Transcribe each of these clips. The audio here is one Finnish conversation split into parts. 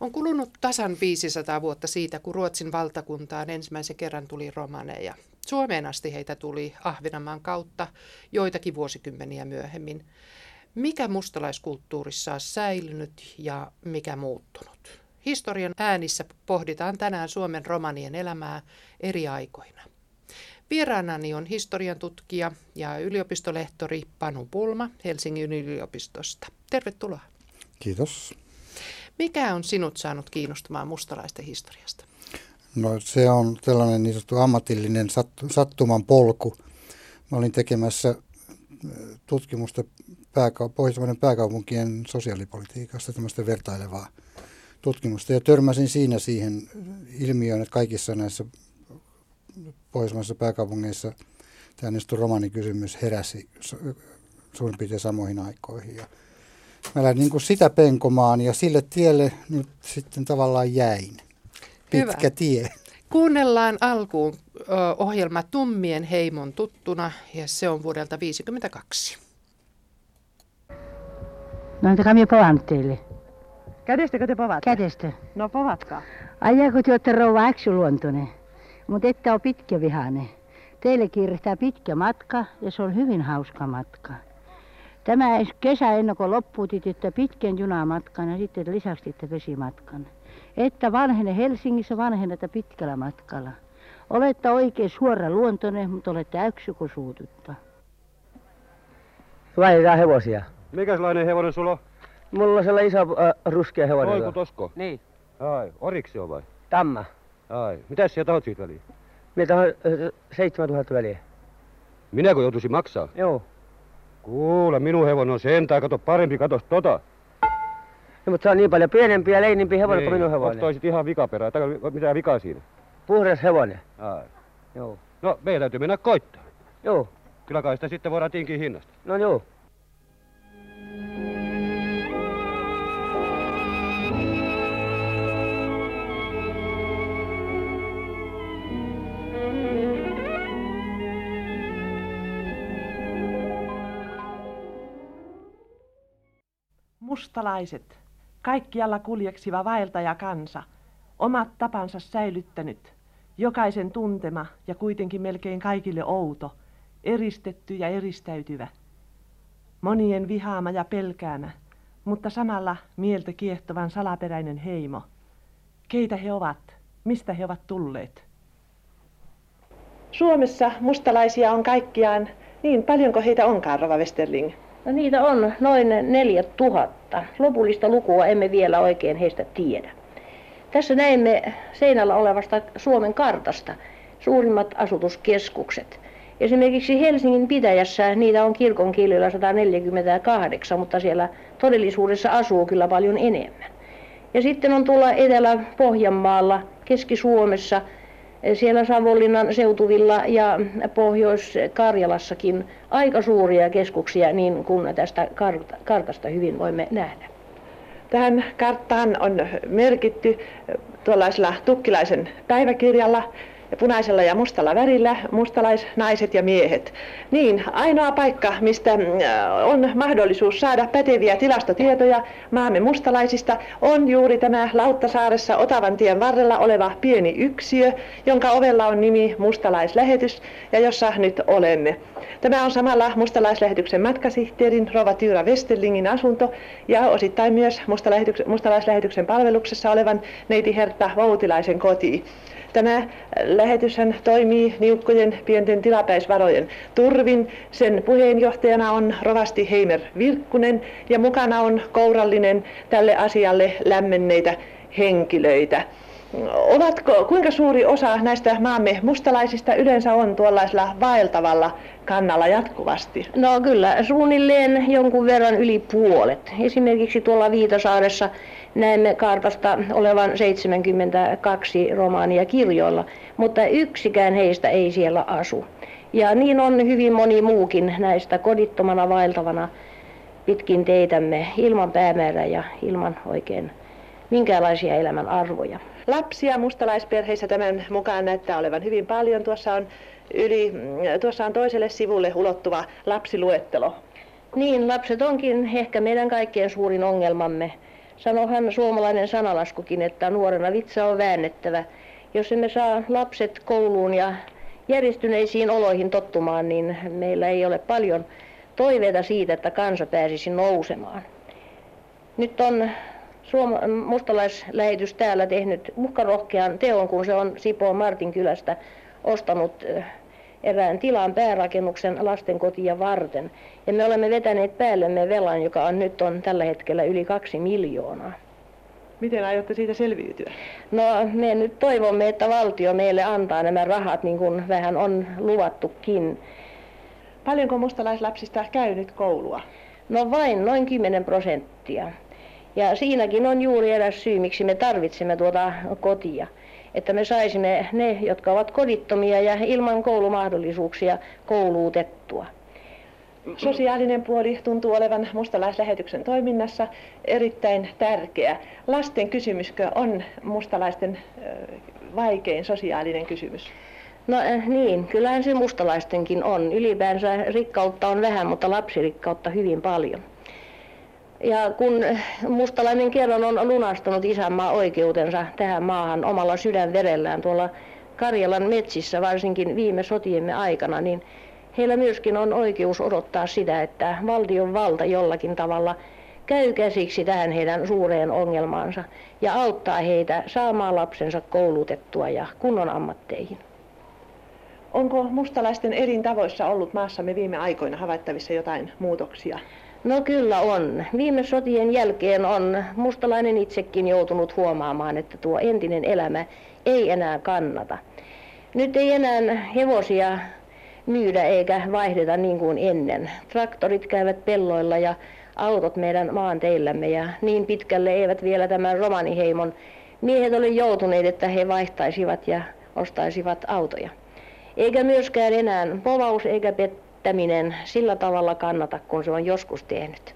On kulunut tasan 500 vuotta siitä, kun Ruotsin valtakuntaan ensimmäisen kerran tuli romaneja. Suomeen asti heitä tuli Ahvenanmaan kautta joitakin vuosikymmeniä myöhemmin. Mikä mustalaiskulttuurissa on säilynyt ja mikä muuttunut? Historian äänissä pohditaan tänään Suomen romanien elämää eri aikoina. Vieraanani on historian tutkija ja yliopistolehtori Panu Pulma Helsingin yliopistosta. Tervetuloa. Kiitos. Mikä on sinut saanut kiinnostumaan mustalaisten historiasta? No se on tällainen niin sanottu ammatillinen sattuman polku. Mä olin tekemässä äh, tutkimusta pääkau- Pohjois-Suomen pääkaupunkien sosiaalipolitiikasta, tämmöistä vertailevaa tutkimusta. Ja törmäsin siinä siihen ilmiöön, että kaikissa näissä pohjoismaisissa pääkaupungeissa tämä romanikysymys heräsi suurin piirtein samoihin aikoihin. Ja mä lähdin niin kuin sitä penkomaan ja sille tielle nyt sitten tavallaan jäin. Pitkä Hyvä. tie. Kuunnellaan alkuun ohjelma Tummien heimon tuttuna ja se on vuodelta 1952. No entäkää minä povan teille. Kädestäkö te povatte? Kädestä. No povatkaa. Ajako te olette rouva äksyluontoinen, mutta ette ole pitkä vihane. Teille kiirtää pitkä matka ja se on hyvin hauska matka. Tämä kesä ennen kuin loppuu, että pitkän junamatkan ja sitten lisäksi vesimatkan. Että vanhene Helsingissä vanheneta pitkällä matkalla. Olette oikein suora luontoinen, mutta olette äksy kun suututta. Vaihdetaan hevosia. Mikäslainen hevonen sulla on? Mulla on sellainen iso äh, ruskea hevonen. Oiku tosko? Niin. Ai, oriksi on vai? Tamma. Ai, mitäs sieltä oot siitä väliin? Meiltä on äh, 7000 väliä. Minäkö joutuisin maksaa? Joo. Kuule, minun hevonen on sentään, kato parempi, kato tota. No, mutta se on niin paljon pienempi ja leinimpi hevonen kuin minun hevonen. Onko ihan vikaperää? Tai mitä vikaa siinä? Puhdas hevonen. Ai. Joo. No, meidän täytyy mennä koittaa. Joo. Kyllä kai sitä sitten voidaan tinkiä hinnasta. No joo. Mustalaiset, kaikkialla kuljeksiva vaeltaja kansa, omat tapansa säilyttänyt, jokaisen tuntema ja kuitenkin melkein kaikille outo, eristetty ja eristäytyvä. Monien vihaama ja pelkäämä, mutta samalla mieltä kiehtovan salaperäinen heimo. Keitä he ovat? Mistä he ovat tulleet? Suomessa mustalaisia on kaikkiaan niin paljonko heitä onkaan, Rova Westerling? No niitä on noin neljä tuhatta. Lopullista lukua emme vielä oikein heistä tiedä. Tässä näemme seinällä olevasta Suomen kartasta suurimmat asutuskeskukset. Esimerkiksi Helsingin pitäjässä niitä on kirkon kielillä 148, mutta siellä todellisuudessa asuu kyllä paljon enemmän. Ja sitten on tuolla Etelä-Pohjanmaalla, Keski-Suomessa siellä Savonlinnan seutuvilla ja Pohjois-Karjalassakin aika suuria keskuksia, niin kuin tästä kartasta hyvin voimme nähdä. Tähän karttaan on merkitty tuollaisella tukkilaisen päiväkirjalla ja punaisella ja mustalla värillä mustalaisnaiset ja miehet. Niin, ainoa paikka, mistä äh, on mahdollisuus saada päteviä tilastotietoja maamme mustalaisista, on juuri tämä Lauttasaaressa Otavan tien varrella oleva pieni yksiö, jonka ovella on nimi Mustalaislähetys ja jossa nyt olemme. Tämä on samalla mustalaislähetyksen matkasihteerin Rova Tyyra Westerlingin asunto ja osittain myös mustalaislähetyksen palveluksessa olevan neiti Hertta Voutilaisen koti. Tämä lähetyshän toimii niukkojen pienten tilapäisvarojen turvin. Sen puheenjohtajana on rovasti Heimer Virkkunen ja mukana on kourallinen tälle asialle lämmenneitä henkilöitä. Ovatko, kuinka suuri osa näistä maamme mustalaisista yleensä on tuollaisella vaeltavalla kannalla jatkuvasti? No kyllä, suunnilleen jonkun verran yli puolet. Esimerkiksi tuolla Viitasaaressa näemme kartasta olevan 72 romaania kirjoilla, mutta yksikään heistä ei siellä asu. Ja niin on hyvin moni muukin näistä kodittomana vaeltavana pitkin teitämme ilman päämäärää ja ilman oikein minkäänlaisia elämän arvoja. Lapsia mustalaisperheissä tämän mukaan näyttää olevan hyvin paljon. Tuossa on, yli, tuossa on toiselle sivulle ulottuva lapsiluettelo. Niin, lapset onkin ehkä meidän kaikkien suurin ongelmamme. Sanohan suomalainen sanalaskukin, että nuorena vitsa on väännettävä. Jos emme saa lapset kouluun ja järjestyneisiin oloihin tottumaan, niin meillä ei ole paljon toiveita siitä, että kansa pääsisi nousemaan. Nyt on Suoma- mustalaislähetys täällä tehnyt uhkarohkean teon, kun se on Sipoon Martin kylästä ostanut erään tilan päärakennuksen lastenkotia varten. Ja me olemme vetäneet päällemme velan, joka on nyt on tällä hetkellä yli kaksi miljoonaa. Miten aiotte siitä selviytyä? No me nyt toivomme, että valtio meille antaa nämä rahat niin kuin vähän on luvattukin. Paljonko mustalaislapsista käy nyt koulua? No vain noin 10 prosenttia. Ja siinäkin on juuri eräs syy, miksi me tarvitsemme tuota kotia. Että me saisimme ne, jotka ovat kodittomia ja ilman koulumahdollisuuksia kouluutettua. Sosiaalinen puoli tuntuu olevan mustalaislähetyksen toiminnassa erittäin tärkeä. Lasten kysymyskö on mustalaisten vaikein sosiaalinen kysymys? No niin, kyllähän se mustalaistenkin on. Ylipäänsä rikkautta on vähän, mutta lapsirikkautta hyvin paljon. Ja kun mustalainen kerran on lunastanut isänmaa oikeutensa tähän maahan omalla sydänverellään tuolla Karjalan metsissä, varsinkin viime sotiemme aikana, niin heillä myöskin on oikeus odottaa sitä, että valtion valta jollakin tavalla käy käsiksi tähän heidän suureen ongelmaansa ja auttaa heitä saamaan lapsensa koulutettua ja kunnon ammatteihin. Onko mustalaisten elintavoissa ollut maassamme viime aikoina havaittavissa jotain muutoksia? No kyllä on. Viime sotien jälkeen on mustalainen itsekin joutunut huomaamaan, että tuo entinen elämä ei enää kannata. Nyt ei enää hevosia myydä eikä vaihdeta niin kuin ennen. Traktorit käyvät pelloilla ja autot meidän maanteillämme ja niin pitkälle eivät vielä tämän romaniheimon miehet ole joutuneet, että he vaihtaisivat ja ostaisivat autoja. Eikä myöskään enää povaus eikä pettäminen sillä tavalla kannata, kun se on joskus tehnyt.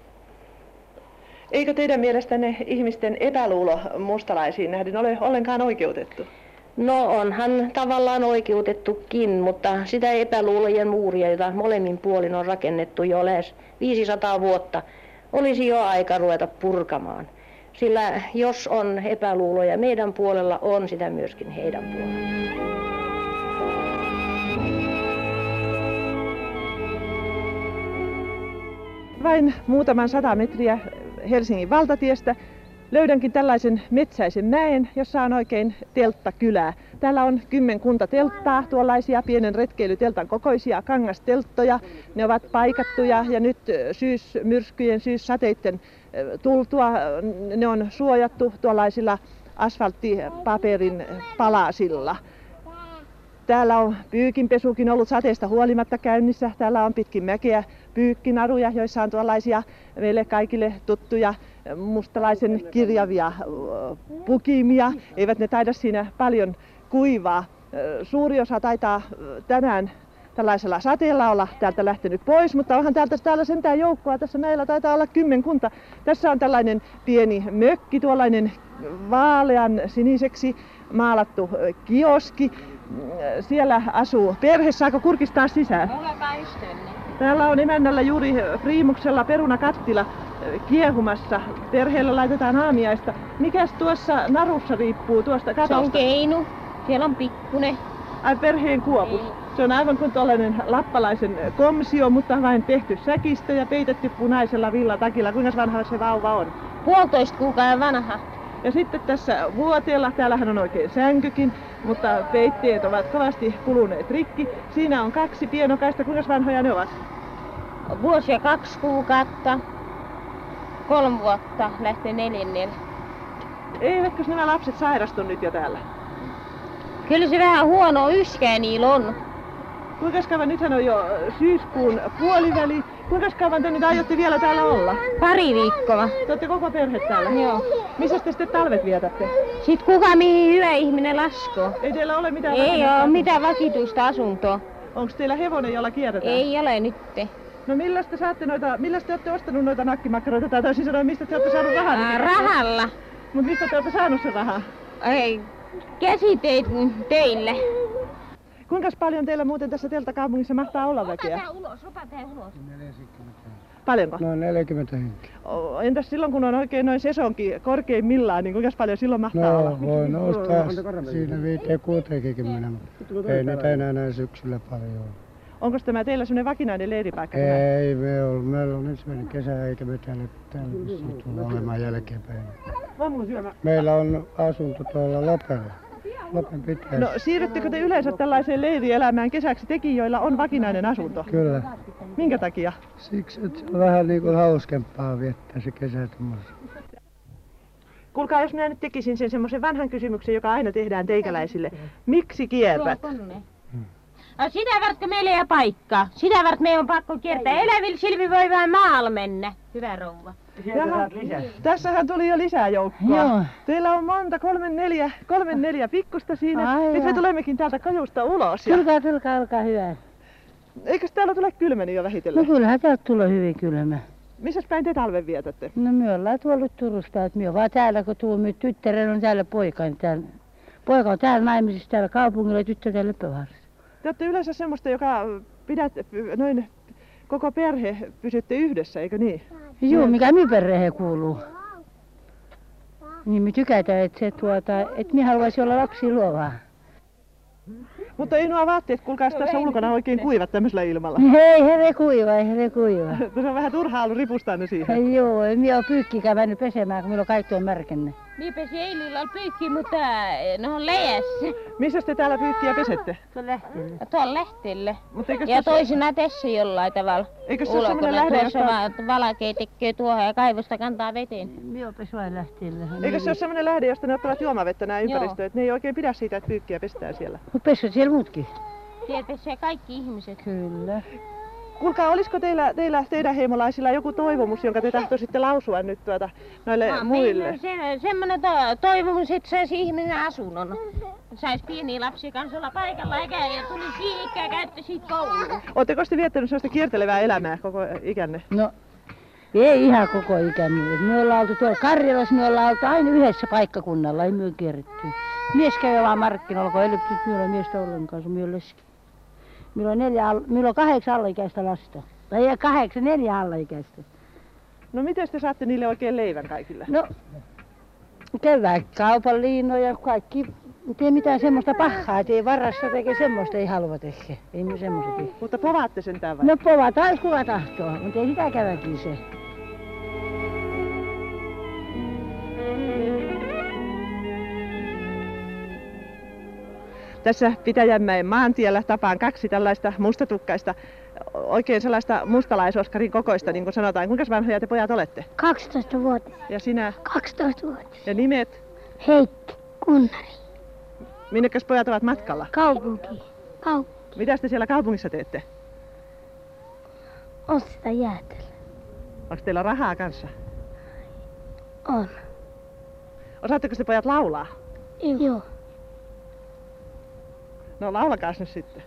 Eikö teidän mielestänne ihmisten epäluulo mustalaisiin nähden ole ollenkaan oikeutettu? No onhan tavallaan oikeutettukin, mutta sitä epäluulojen muuria, jota molemmin puolin on rakennettu jo lähes 500 vuotta, olisi jo aika ruveta purkamaan. Sillä jos on epäluuloja meidän puolella, on sitä myöskin heidän puolella. Vain muutaman sata metriä Helsingin valtatiestä löydänkin tällaisen metsäisen mäen, jossa on oikein telttakylää. Täällä on kymmenkunta telttaa, tuollaisia pienen retkeilyteltan kokoisia kangastelttoja. Ne ovat paikattuja ja nyt syysmyrskyjen, syyssateiden tultua ne on suojattu tuollaisilla asfalttipaperin palasilla. Täällä on pyykinpesukin ollut sateesta huolimatta käynnissä. Täällä on pitkin mäkeä pyykkinaruja, joissa on tuollaisia meille kaikille tuttuja mustalaisen kirjavia pukimia. Eivät ne taida siinä paljon kuivaa. Suuri osa taitaa tänään tällaisella sateella olla täältä lähtenyt pois, mutta onhan täältä täällä sentään joukkoa. Tässä meillä taitaa olla kymmenkunta. Tässä on tällainen pieni mökki, tuollainen vaalean siniseksi maalattu kioski. Siellä asuu perhe. Saako kurkistaa sisään? Täällä on emännällä juuri priimuksella perunakattila kiehumassa. Perheellä laitetaan aamiaista. Mikäs tuossa narussa riippuu tuosta katosta? Se on keinu. Siellä on pikkune. Ai perheen kuopus. Ei. Se on aivan kuin tuollainen lappalaisen komsio, mutta vain tehty säkistä ja peitetty punaisella villatakilla. Kuinka vanha se vauva on? Puolitoista kuukauden vanha. Ja sitten tässä vuoteella, täällähän on oikein sänkykin, mutta peitteet ovat kovasti kuluneet rikki. Siinä on kaksi pienokaista, kuinka vanhoja ne ovat? Vuosi ja kaksi kuukautta, kolme vuotta, lähtee neljännellä. Eivätkö nämä lapset sairastu nyt jo täällä? Kyllä se vähän huono yskää niillä on. Kuinka kauan, nythän on jo syyskuun puoliväli, kuinka kauan te nyt aiotte vielä täällä olla? Pari viikkoa. Te olette koko perhe täällä? Joo. Missä te sitten talvet vietätte? Sitten kuka mihin hyvä ihminen laskoo. Ei teillä ole mitään Ei ole mitään vakituista asuntoa. Onko teillä hevonen, jolla kierretään? Ei ole nytte. No millä te saatte noita, millä te olette ostanut noita nakkimakkaroita tai toisin sanoen, mistä te olette saanut rahaa? Ää, rahalla. Mutta mistä te olette saanut sen rahaa? Ei, käsiteit teille. Kuinka paljon teillä muuten tässä telttakaupungissa mahtaa olla väkeä? Ota ulos, ota ulos. Paljonko? Noin 40 henkeä. Entäs silloin, kun on oikein noin sesonkin korkeimmillaan, niin kuinka paljon silloin mahtaa olla? No, voi nousta siinä 5-60, mutta ei niitä enää näin syksyllä paljon ole. Onko tämä teillä semmoinen vakinainen leiripaikka? Ei me ole. Meillä on ensimmäinen kesä eikä me täällä, täällä tulla olemaan jälkeenpäin. Meillä on asunto tuolla Lopella. Lopen pitäisi. No siirryttekö te yleensä tällaiseen leirielämään kesäksi tekin, joilla on vakinainen asunto? Kyllä. Minkä takia? Siksi, että se on vähän niin kuin hauskempaa viettää se kesä tuommoisessa. Kuulkaa, jos minä nyt tekisin sen semmoisen vanhan kysymyksen, joka aina tehdään teikäläisille. Miksi kierrät? No sitä varten meillä ei ole paikkaa. Sitä varten meidän on pakko kiertää. Elävillä silmi voi vähän maalle mennä. Hyvä rouva. Jaha, tässähän tuli jo lisää joukkoa. Joo. Teillä on monta, kolme neljä, kolme neljä pikkusta siinä. Ai Nyt me tulemmekin täältä kajusta ulos. Ja... Tulkaa, tulkaa, olkaa hyvä. Eikös täällä tule kylmeni jo vähitellen? No kyllähän täältä tulee hyvin kylmä. Missä päin te talven vietätte? No me ollaan tuolla Turusta, että me vaan täällä, kun tuo nyt tyttären on täällä poika, niin täällä, poika on täällä naimisissa täällä kaupungilla ja tyttö täällä Leppävaarassa. Te olette yleensä semmoista, joka pidät noin koko perhe pysytte yhdessä, eikö niin? Joo, mikä minun perheen kuuluu. Niin me tykätään, että se tuota, että minä haluaisin olla lapsi luovaa. Mutta ei nuo vaatteet, kuulkaas tässä ulkona oikein kuivat tämmöisellä ilmalla. Ei here kuiva, ei here kuiva. Tässä on vähän turhaa ollut ripustaa ne siihen. Joo, en minä ole pyykkiä mennyt pesemään, kun minulla on kaikki on märkänne. Minä pesin eilen illalla pyykkiä, mutta eh, ne on läjässä. Missä te täällä pyykkiä pesette? Tuolla lähteelle. Mutta eikös Ja tässä- toisinaan tässä jollain tavalla. Eikös se ole semmoinen lähde, tuossa josta- vaan valakei tekee tuohon ja kaivosta kantaa veteen. Minä olen pesuain lähteellä. Eikö se ole semmoinen lähde, josta ne ottavat juomavettä nämä? Että ne ei oikein pidä siitä, että pyykkiä pestään siellä. Pesut siellä muutkin. Siellä pesee kaikki ihmiset. Kyllä. Kuulkaa, olisiko teillä, teillä teidän heimolaisilla joku toivomus, jonka te tahtoisitte lausua nyt tuota, noille No, muille? Se, semmoinen to, toivomus, että saisi ihminen asunnon. Saisi pieniä lapsia kanssa olla paikalla eikä ja tuli siihen ikään käyttö siitä kouluun. Oletteko te viettänyt sellaista kiertelevää elämää koko ikänne? No, ei ihan koko ikämme. Me ollaan oltu tuolla Karjalassa, me ollaan oltu aina yhdessä paikkakunnalla, ei myö kierretty. Mies käy vaan markkinoilla, kun ei ole miestä ollenkaan, leski. Minulla on, neljä, minulla on kahdeksan alaikäistä lasta. Tai ei kahdeksan, neljä alaikäistä. No miten te saatte niille oikein leivän kaikille? No, käydään kaupan liinoja, kaikki. Ei mitään semmoista pahaa, ei varassa teke semmoista, ei halua tehdä. Ei me semmoista tehdä. Mutta povaatte sentään vai? No povataan, jos kuka tahtoo, mutta ei sitä käväkin se. Tässä Pitäjänmäen maantiellä tapaan kaksi tällaista mustatukkaista, oikein sellaista mustalaisoskarin kokoista, niin kuin sanotaan. Kuinka vanhoja te pojat olette? 12 vuotta. Ja sinä? 12 vuotta. Ja nimet? Heikki, Kunnari, Minnekäs pojat ovat matkalla? kaupunki. Kaupunki. Mitä te siellä kaupungissa teette? Osteta jäätelö. Onko teillä rahaa kanssa? On. Osaatteko te pojat laulaa? Joo. No laulakaas nyt sitten.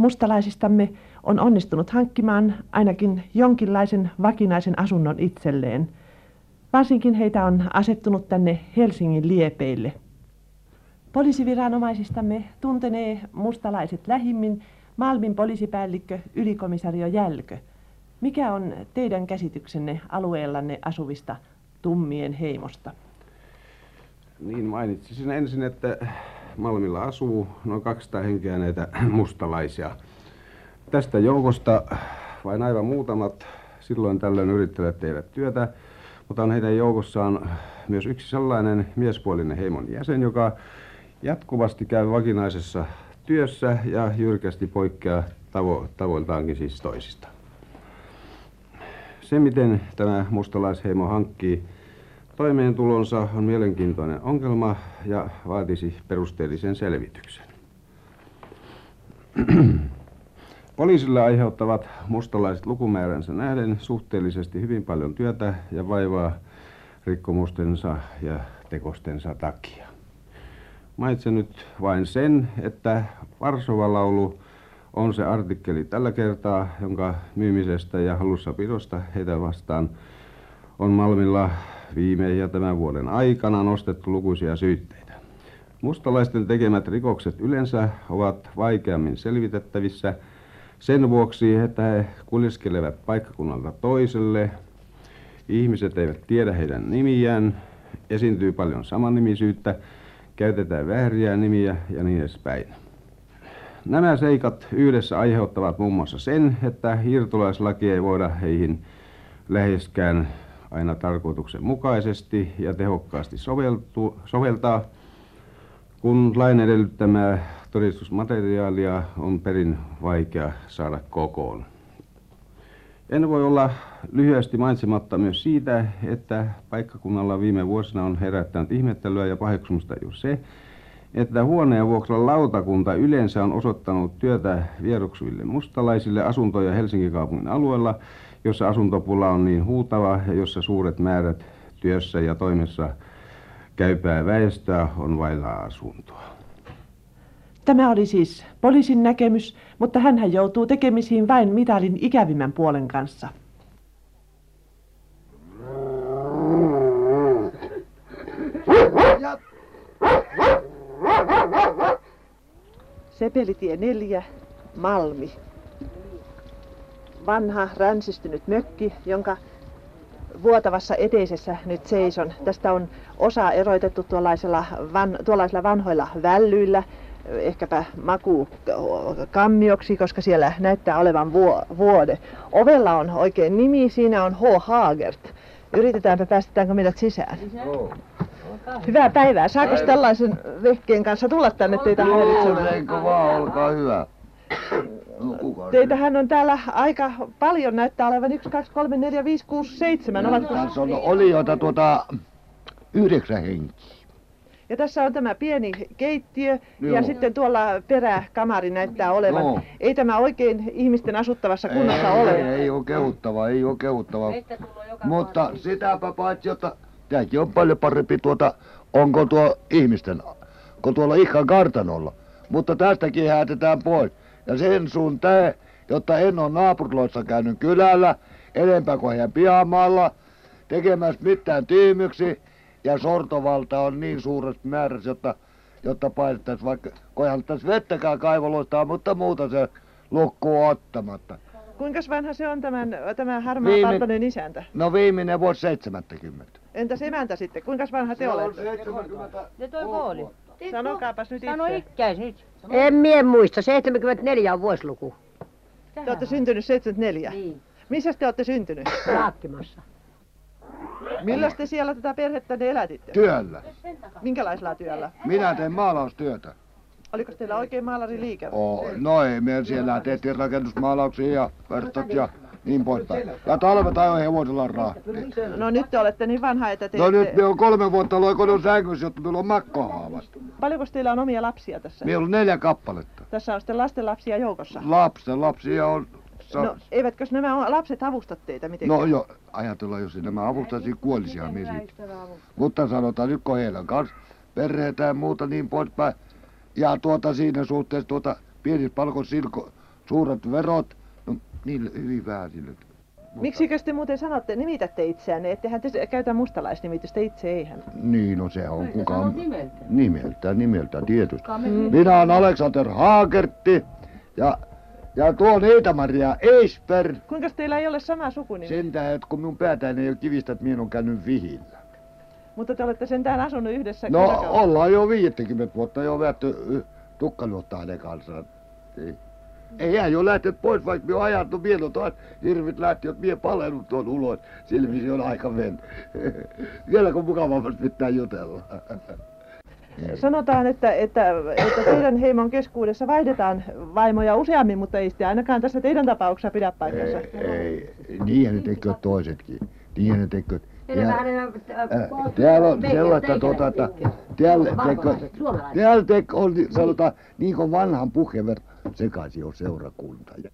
Mustalaisistamme on onnistunut hankkimaan ainakin jonkinlaisen vakinaisen asunnon itselleen. Varsinkin heitä on asettunut tänne Helsingin liepeille. Poliisiviranomaisistamme tuntenee mustalaiset lähimmin Malmin poliisipäällikkö ylikomisario Jälkö. Mikä on teidän käsityksenne alueellanne asuvista tummien heimosta? Niin mainitsisin ensin, että Malmilla asuu noin 200 henkeä näitä mustalaisia. Tästä joukosta vain aivan muutamat silloin tällöin yrittävät tehdä työtä, mutta on heidän joukossaan myös yksi sellainen miespuolinen heimon jäsen, joka jatkuvasti käy vakinaisessa työssä ja jyrkästi poikkeaa tavo- tavoiltaankin siis toisista. Se, miten tämä mustalaisheimo hankkii toimeentulonsa, on mielenkiintoinen ongelma ja vaatisi perusteellisen selvityksen. Poliisille aiheuttavat mustalaiset lukumääränsä nähden suhteellisesti hyvin paljon työtä ja vaivaa rikkomustensa ja tekostensa takia. Mainitsen nyt vain sen, että Varsova-laulu on se artikkeli tällä kertaa, jonka myymisestä ja hallussapidosta heitä vastaan on Malmilla viime ja tämän vuoden aikana nostettu lukuisia syytteitä. Mustalaisten tekemät rikokset yleensä ovat vaikeammin selvitettävissä sen vuoksi, että he kuljeskelevat paikkakunnalta toiselle. Ihmiset eivät tiedä heidän nimiään, esiintyy paljon samannimisyyttä, käytetään vääriä nimiä ja niin edespäin. Nämä seikat yhdessä aiheuttavat muun muassa sen, että hiirtolaislaki ei voida heihin läheskään aina tarkoituksenmukaisesti ja tehokkaasti soveltu, soveltaa, kun lain edellyttämää todistusmateriaalia on perin vaikea saada kokoon. En voi olla lyhyesti mainitsematta myös siitä, että paikkakunnalla viime vuosina on herättänyt ihmettelyä ja paheksumusta juuri se, että huoneen vuokran lautakunta yleensä on osoittanut työtä vieroksuville mustalaisille asuntoja Helsingin kaupungin alueella, jossa asuntopula on niin huutava ja jossa suuret määrät työssä ja toimessa käypää väestöä on vailla asuntoa. Tämä oli siis poliisin näkemys, mutta hän joutuu tekemisiin vain mitalin ikävimmän puolen kanssa. Sepelitie 4, Malmi. Vanha ränsistynyt mökki, jonka vuotavassa eteisessä nyt seison. Tästä on osa eroitettu tuollaisella, van, tuollaisilla vanhoilla vällyillä, ehkäpä maku kammioksi, koska siellä näyttää olevan vuode. Ovella on oikein nimi, siinä on H. Hagert. Yritetäänpä päästetäänkö meidät sisään. Hyvää päivää. Saako tällaisen vehkeen kanssa tulla tänne teitä häiritsemään? vaan, olkaa hyvä. No, Teitähän on täällä aika paljon, näyttää olevan 1, 2, 3, 4, 5, 6, 7. Ovatko... Tässä on olijoita tuota yhdeksän henkiä. Ja tässä on tämä pieni keittiö Joo. ja sitten tuolla peräkamari näyttää olevan. No. Ei tämä oikein ihmisten asuttavassa kunnossa ei, ole. Ei, ei ole kehuttava, ei ole kehuttava. Mutta sitäpä paitsi, että tämäkin on paljon parempi tuota, onko tuo ihmisten, kun tuolla ihan kartanolla. Mutta tästäkin häätetään pois. Ja sen sun tää, jotta en ole naapuriloissa käynyt kylällä, enempää kuin heidän pihamaalla, tekemässä mitään tyymyksi, ja sortovalta on niin suuressa määrässä, jotta, jotta painettaisiin vaikka, koihan tässä vettäkään kaivoloista, mutta muuta se lukkuu ottamatta. Kuinka vanha se on tämän, tämä harmaa Viime... isäntä? No viimeinen vuosi 70. Entäs emäntä sitten? Kuinka vanha te olette? 70. Ne toi kooli. Sanokaapas nyt itse. Sano ikkäis nyt. En mie muista, 74 on vuosiluku. Te olette syntynyt 74? Niin. Missä te olette syntynyt? Laakkimassa. Millä te siellä tätä perhettä ne elätitte? Työllä. Minkälaisella työllä? Minä teen maalaustyötä. Oliko teillä oikein maalari Oh, no ei, me siellä tehtiin rakennusmaalauksia ja verstot ja niin poispäin. Ja talvet ajoin hevosella rahti. No nyt te olette niin vanha, että te... No nyt me on kolme vuotta loikonut sängyssä, jotta meillä on makkohaavat. Paljonko teillä on omia lapsia tässä? Meillä on neljä kappaletta. Tässä on sitten lasten lapsia joukossa? Lapsen lapsia on Sa- no, eivätkö nämä lapset avusta teitä mitenkään? No jo, ajatellaan, jos nämä avustaisi kuolisia me Mutta sanotaan nyt, kun heillä on kanssa perheitä ja muuta niin poispäin. Ja tuota siinä suhteessa tuota pienissä palkoissa silko, suuret verot, niille hyvin vähän sille. Miksi te muuten sanotte, nimitätte itseänne, ettehän te käytä mustalaisnimitystä itse, eihän? Niin, no se on kukaan... Nimeltä. Nimeltä, nimeltä tietysti. Mm. Minä olen Alexander Haagertti ja ja tuo niitä Maria Eisper. Kuinka teillä ei ole sama sukunimi? Sentään, että kun minun päätään ei ole kivistä, että minä on käynyt vihillä. Mutta te olette sentään asunut yhdessä No ollaan jo 50 vuotta jo vätty tukkaluottaa ne kanssa. Niin. Ei hän jo lähtenyt pois, vaikka me ajattu vielä on taas hirvit lähti, että mie palennut tuon ulos. Silmissä on aika mennyt. Vielä kun mukavammasti pitää jutella. Sanotaan, että, että, että teidän heimon keskuudessa vaihdetaan vaimoja useammin, mutta ei sitten ainakaan tässä teidän tapauksessa pidä ei. niinhän ne tekevät toisetkin. Niinhän ne tekevät. Teillä Ja- äh, Täällä on sellaista tuota, että täällä teko on niin sanotaan niin kuin vanhan puhever sekaisin on seurakunta. Ja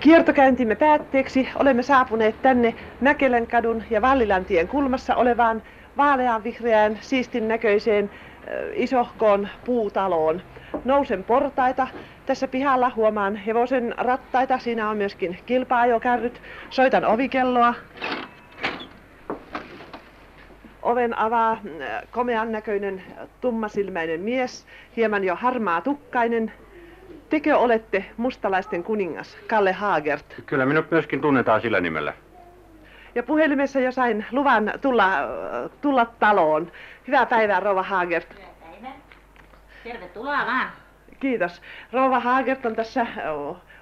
Kiertokäyntimme päätteeksi olemme saapuneet tänne Mäkelän kadun ja Vallilantien kulmassa olevaan vaalean vihreään siistin näköiseen äh, isohkoon puutaloon. Nousen portaita. Tässä pihalla huomaan hevosen rattaita. Siinä on myöskin kilpa-ajokärryt. Soitan ovikelloa. Oven avaa äh, komean näköinen tummasilmäinen mies, hieman jo harmaa tukkainen. Tekö olette mustalaisten kuningas, Kalle Haagert? Kyllä minut myöskin tunnetaan sillä nimellä. Ja puhelimessa jo sain luvan tulla, tulla taloon. Hyvää päivää, Rova Haagert. Tervetuloa vaan. Kiitos. Rova Haagert on tässä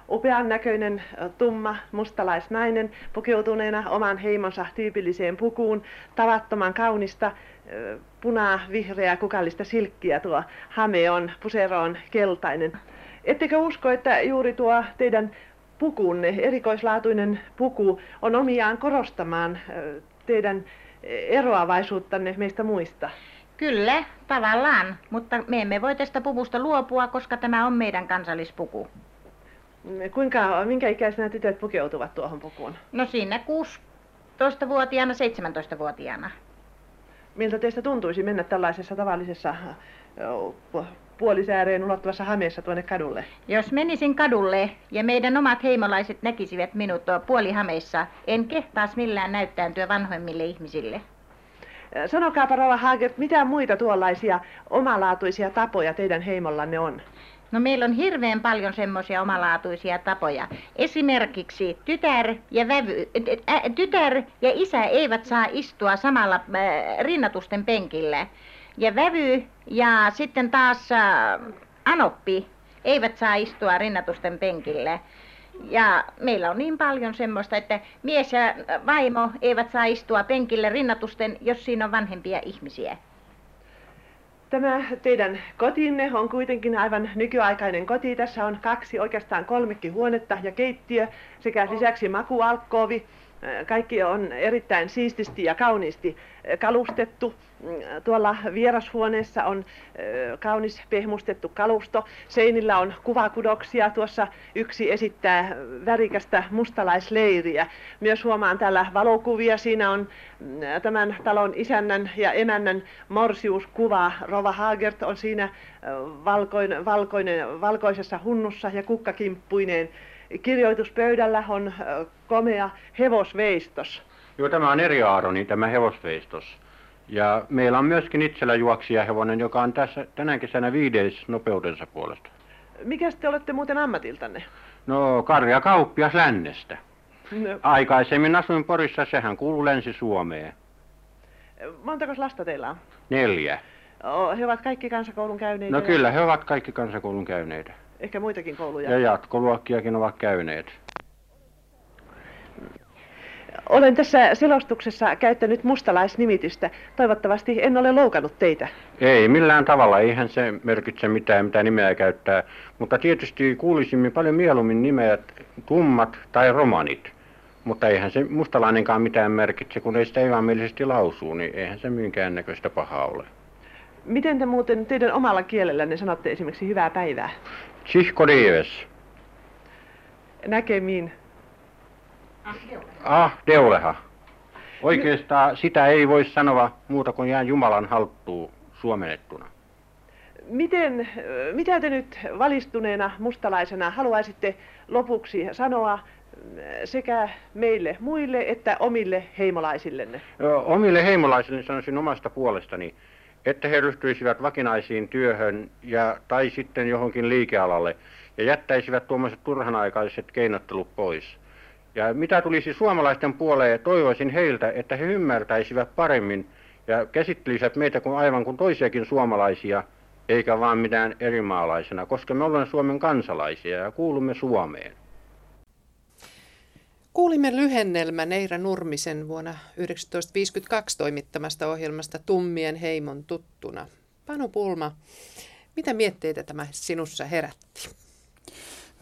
upean näköinen tumma mustalaisnainen pukeutuneena oman heimonsa tyypilliseen pukuun. Tavattoman kaunista punaa, vihreää, kukallista silkkiä tuo hame on, pusero on keltainen. Ettekö usko, että juuri tuo teidän pukunne, erikoislaatuinen puku, on omiaan korostamaan teidän eroavaisuuttanne meistä muista? Kyllä, tavallaan, mutta me emme voi tästä puvusta luopua, koska tämä on meidän kansallispuku. Kuinka, minkä ikäisenä tytöt pukeutuvat tuohon pukuun? No siinä 16-vuotiaana, 17-vuotiaana. Miltä teistä tuntuisi mennä tällaisessa tavallisessa puolisääreen ulottuvassa hameessa tuonne kadulle? Jos menisin kadulle ja meidän omat heimolaiset näkisivät minut puolihameissa, en kehtaas millään näyttäytyä vanhoimmille ihmisille. Sanokaapa Rova Haagert, mitä muita tuollaisia omalaatuisia tapoja teidän heimollanne on? No meillä on hirveän paljon semmoisia omalaatuisia tapoja. Esimerkiksi tytär ja, vävy, ä, tytär ja isä eivät saa istua samalla äh, rinnatusten penkillä. Ja vävy ja sitten taas äh, anoppi eivät saa istua rinnatusten penkillä. Ja meillä on niin paljon semmoista, että mies ja vaimo eivät saa istua penkille rinnatusten, jos siinä on vanhempia ihmisiä. Tämä teidän kotinne on kuitenkin aivan nykyaikainen koti. Tässä on kaksi, oikeastaan kolmekin huonetta ja keittiö sekä lisäksi makualkkoovi. Kaikki on erittäin siististi ja kauniisti ö, kalustettu. Mm, Tuolla vierashuoneessa on ö, kaunis pehmustettu kalusto. Seinillä on kuvakudoksia. Tuossa yksi esittää värikästä mustalaisleiriä. Myös huomaan täällä valokuvia. Siinä on mm, tämän talon isännän ja emännän morsiuskuva. Rova Haagert on siinä ö, valkoinen, valkoinen, valkoisessa hunnussa ja kukkakimppuineen. Kirjoituspöydällä on komea hevosveistos. Joo, tämä on eri Aaroni, tämä hevosveistos. Ja meillä on myöskin itsellä juoksija hevonen, joka on tässä tänä kesänä viides nopeutensa puolesta. Mikä te olette muuten ammatiltanne? No, karja kauppias lännestä. No, Aikaisemmin asuin Porissa, sehän kuuluu Länsi-Suomeen. montako lasta teillä on? Neljä. He ovat kaikki kansakoulun käyneitä. No kyllä, he ovat kaikki kansakoulun käyneitä. Ehkä muitakin kouluja. Ja jatkoluokkiakin ovat käyneet. Olen tässä selostuksessa käyttänyt mustalaisnimitystä. Toivottavasti en ole loukannut teitä. Ei millään tavalla, eihän se merkitse mitään, mitä nimeä käyttää. Mutta tietysti kuulisimme paljon mieluummin nimeä tummat tai romanit. Mutta eihän se mustalainenkaan mitään merkitse, kun ei sitä evangelisesti lausuu, niin eihän se minkään näköistä pahaa ole. Miten te muuten teidän omalla kielellänne sanotte esimerkiksi hyvää päivää? Tsihko Dieves. Näkemiin. Ah, deuleha. Oikeastaan sitä ei voi sanoa muuta kuin jää Jumalan haltuun suomennettuna. Miten, mitä te nyt valistuneena mustalaisena haluaisitte lopuksi sanoa sekä meille muille että omille heimolaisillenne? Ö, Omille heimolaisille sanoisin omasta puolestani, että he ryhtyisivät vakinaisiin työhön ja, tai sitten johonkin liikealalle ja jättäisivät tuommoiset turhanaikaiset keinottelut pois. Ja mitä tulisi suomalaisten puoleen, toivoisin heiltä, että he ymmärtäisivät paremmin ja käsittelisivät meitä kuin aivan kuin toisiakin suomalaisia eikä vaan mitään erimaalaisena, koska me olemme Suomen kansalaisia ja kuulumme Suomeen. Kuulimme lyhennelmän Eira Nurmisen vuonna 1952 toimittamasta ohjelmasta Tummien heimon tuttuna. Panu Pulma, mitä mietteitä tämä sinussa herätti?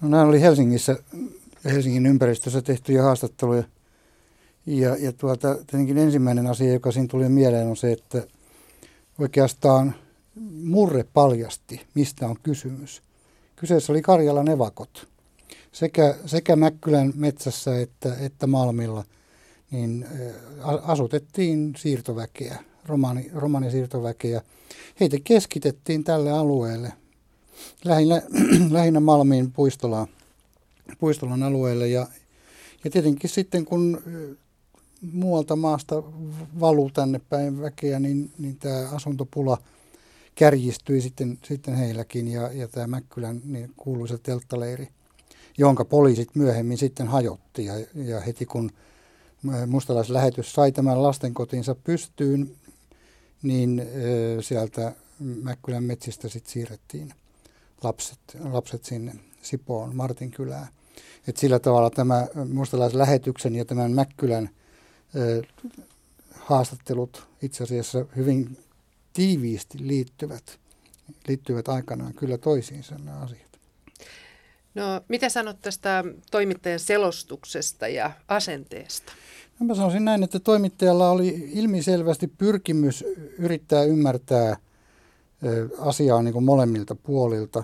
No, nämä oli Helsingissä, Helsingin ympäristössä tehtyjä haastatteluja. Ja, ja tuota, tietenkin ensimmäinen asia, joka siinä tuli mieleen, on se, että oikeastaan murre paljasti, mistä on kysymys. Kyseessä oli Karjalan evakot. Sekä, sekä Mäkkylän metsässä että, että Malmilla niin asutettiin siirtoväkeä, romani, romanisiirtoväkeä. Heitä keskitettiin tälle alueelle, lähinnä, lähinnä Malmiin Puistolaan, Puistolan alueelle. Ja, ja tietenkin sitten kun muualta maasta valuu tänne päin väkeä, niin, niin tämä asuntopula kärjistyi sitten, sitten heilläkin ja, ja tämä Mäkkylän niin kuuluisa telttaleiri, jonka poliisit myöhemmin sitten hajotti ja, ja heti kun mustalaislähetys sai tämän lastenkotinsa pystyyn, niin ö, sieltä Mäkkylän metsistä sitten siirrettiin lapset, lapset sinne Sipoon, Martin kylään. Et sillä tavalla tämä mustalaislähetyksen ja tämän Mäkkylän haastattelut itse asiassa hyvin tiiviisti liittyvät, liittyvät aikanaan kyllä toisiinsa nämä asiat. No, mitä sanot tästä toimittajan selostuksesta ja asenteesta? No, mä sanoisin näin, että toimittajalla oli ilmiselvästi pyrkimys yrittää ymmärtää asiaa niin kuin molemmilta puolilta.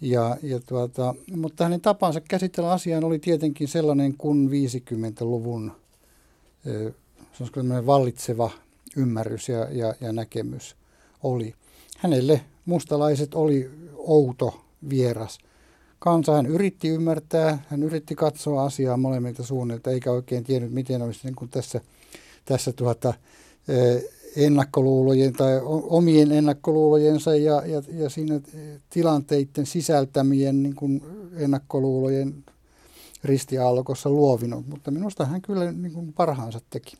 Ja, ja tuota, mutta hänen tapansa käsitellä asiaa oli tietenkin sellainen kuin 50-luvun se vallitseva ymmärrys ja, ja, ja näkemys oli. Hänelle mustalaiset oli outo, vieras kansa. Hän yritti ymmärtää, hän yritti katsoa asiaa molemmilta suunnilta, eikä oikein tiennyt, miten olisi niin kuin tässä, tässä tuota, ennakkoluulojen tai omien ennakkoluulojensa ja, ja, ja siinä tilanteiden sisältämien niin kuin ennakkoluulojen ristiaallokossa luovinut, mutta minusta hän kyllä niin kuin parhaansa teki.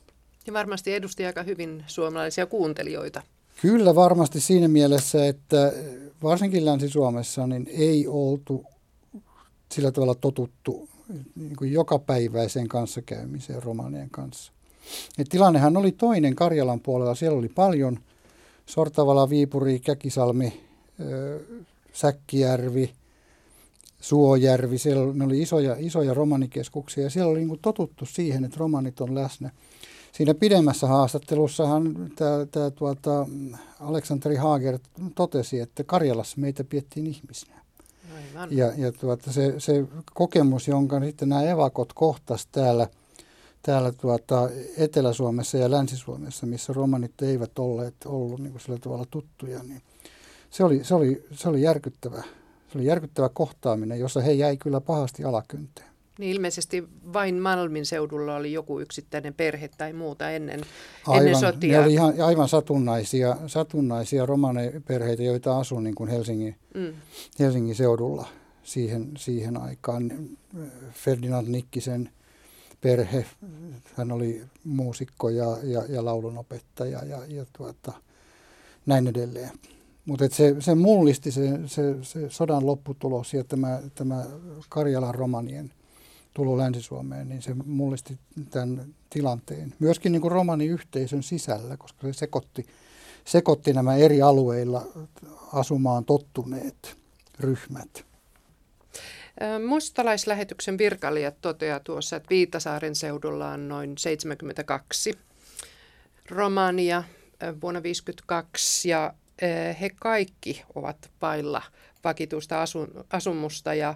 Ja varmasti edusti aika hyvin suomalaisia kuuntelijoita. Kyllä varmasti siinä mielessä, että varsinkin Länsi-Suomessa niin ei oltu sillä tavalla totuttu niin kuin jokapäiväiseen kanssakäymiseen romanien kanssa. Et tilannehan oli toinen Karjalan puolella. Siellä oli paljon Sortavala, Viipuri, Käkisalmi, Säkkijärvi – Suojärvi, siellä ne oli isoja, isoja romanikeskuksia ja siellä oli niin kuin totuttu siihen, että romanit on läsnä. Siinä pidemmässä haastattelussahan tämä, tämä tuota, Aleksanteri Haager totesi, että Karjalassa meitä piettiin ihmisinä. Aivan. Ja, ja tuota, se, se kokemus, jonka sitten nämä evakot kohtas täällä, täällä tuota, Etelä-Suomessa ja Länsi-Suomessa, missä romanit eivät olleet ollut niin kuin sillä tavalla tuttuja, niin se oli, se oli, se oli järkyttävä se oli järkyttävä kohtaaminen, jossa he jäi kyllä pahasti alakynteen. Niin ilmeisesti vain Malmin seudulla oli joku yksittäinen perhe tai muuta ennen, aivan, ennen sotia. Ne oli ihan, aivan satunnaisia, satunnaisia romaneperheitä, joita asui niin kuin Helsingin, mm. Helsingin seudulla siihen, siihen aikaan. Ferdinand Nikkisen perhe, hän oli muusikko ja, ja, ja laulunopettaja ja, ja tuota, näin edelleen. Mutta se, se mullisti se, se, se sodan lopputulos ja tämä, tämä Karjalan romanien tulo Länsi-Suomeen, niin se mullisti tämän tilanteen. Myöskin niin kuin romaniyhteisön sisällä, koska se sekoitti, sekoitti nämä eri alueilla asumaan tottuneet ryhmät. Mustalaislähetyksen virkailijat toteaa tuossa, että Viitasaaren seudulla on noin 72 romania vuonna 1952 ja he kaikki ovat pailla vakituista asumusta ja,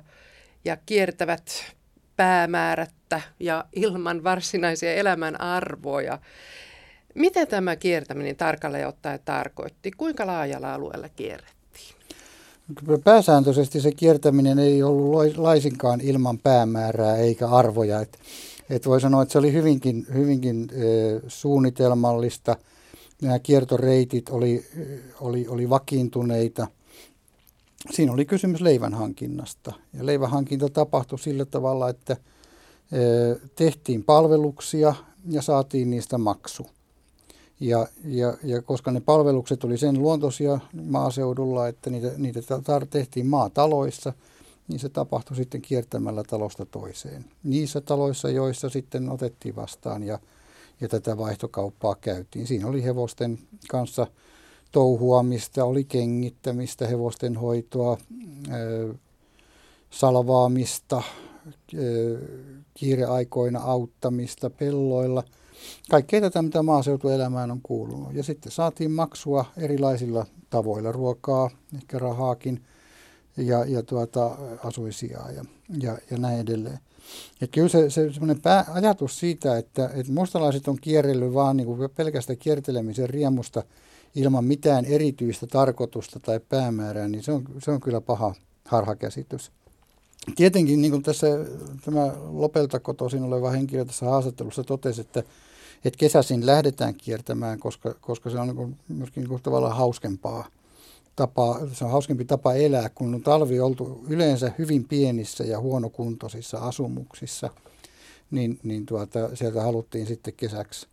ja kiertävät päämäärättä ja ilman varsinaisia elämän arvoja. Mitä tämä kiertäminen tarkalleen ottaen tarkoitti? Kuinka laajalla alueella kierrettiin? Pääsääntöisesti se kiertäminen ei ollut laisinkaan ilman päämäärää eikä arvoja. Et, et voi sanoa, että se oli hyvinkin, hyvinkin e, suunnitelmallista – nämä kiertoreitit oli, oli, oli vakiintuneita. Siinä oli kysymys leivän hankinnasta. Ja leivän hankinta tapahtui sillä tavalla, että tehtiin palveluksia ja saatiin niistä maksu. Ja, ja, ja koska ne palvelukset oli sen luontoisia maaseudulla, että niitä, niitä tehtiin maataloissa, niin se tapahtui sitten kiertämällä talosta toiseen. Niissä taloissa, joissa sitten otettiin vastaan ja, ja tätä vaihtokauppaa käytiin. Siinä oli hevosten kanssa touhuamista, oli kengittämistä, hevosten hoitoa, salvaamista, kiireaikoina auttamista pelloilla. Kaikkea tätä, mitä maaseutuelämään on kuulunut. Ja sitten saatiin maksua erilaisilla tavoilla, ruokaa, ehkä rahaakin ja, ja tuota, asuisia ja, ja, ja näin edelleen. Et kyllä se, se semmoinen ajatus siitä, että, että mustalaiset on kierrellyt vaan niin kuin pelkästä kiertelemisen riemusta ilman mitään erityistä tarkoitusta tai päämäärää, niin se on, se on kyllä paha harhakäsitys. Tietenkin niin kuin tässä tämä Lopelta kotoisin oleva henkilö tässä haastattelussa totesi, että, että kesäisin lähdetään kiertämään, koska, koska se on niin myöskin niin tavallaan hauskempaa tapa, se on hauskempi tapa elää, kun on talvi oltu yleensä hyvin pienissä ja huonokuntoisissa asumuksissa, niin, niin tuota, sieltä haluttiin sitten kesäksi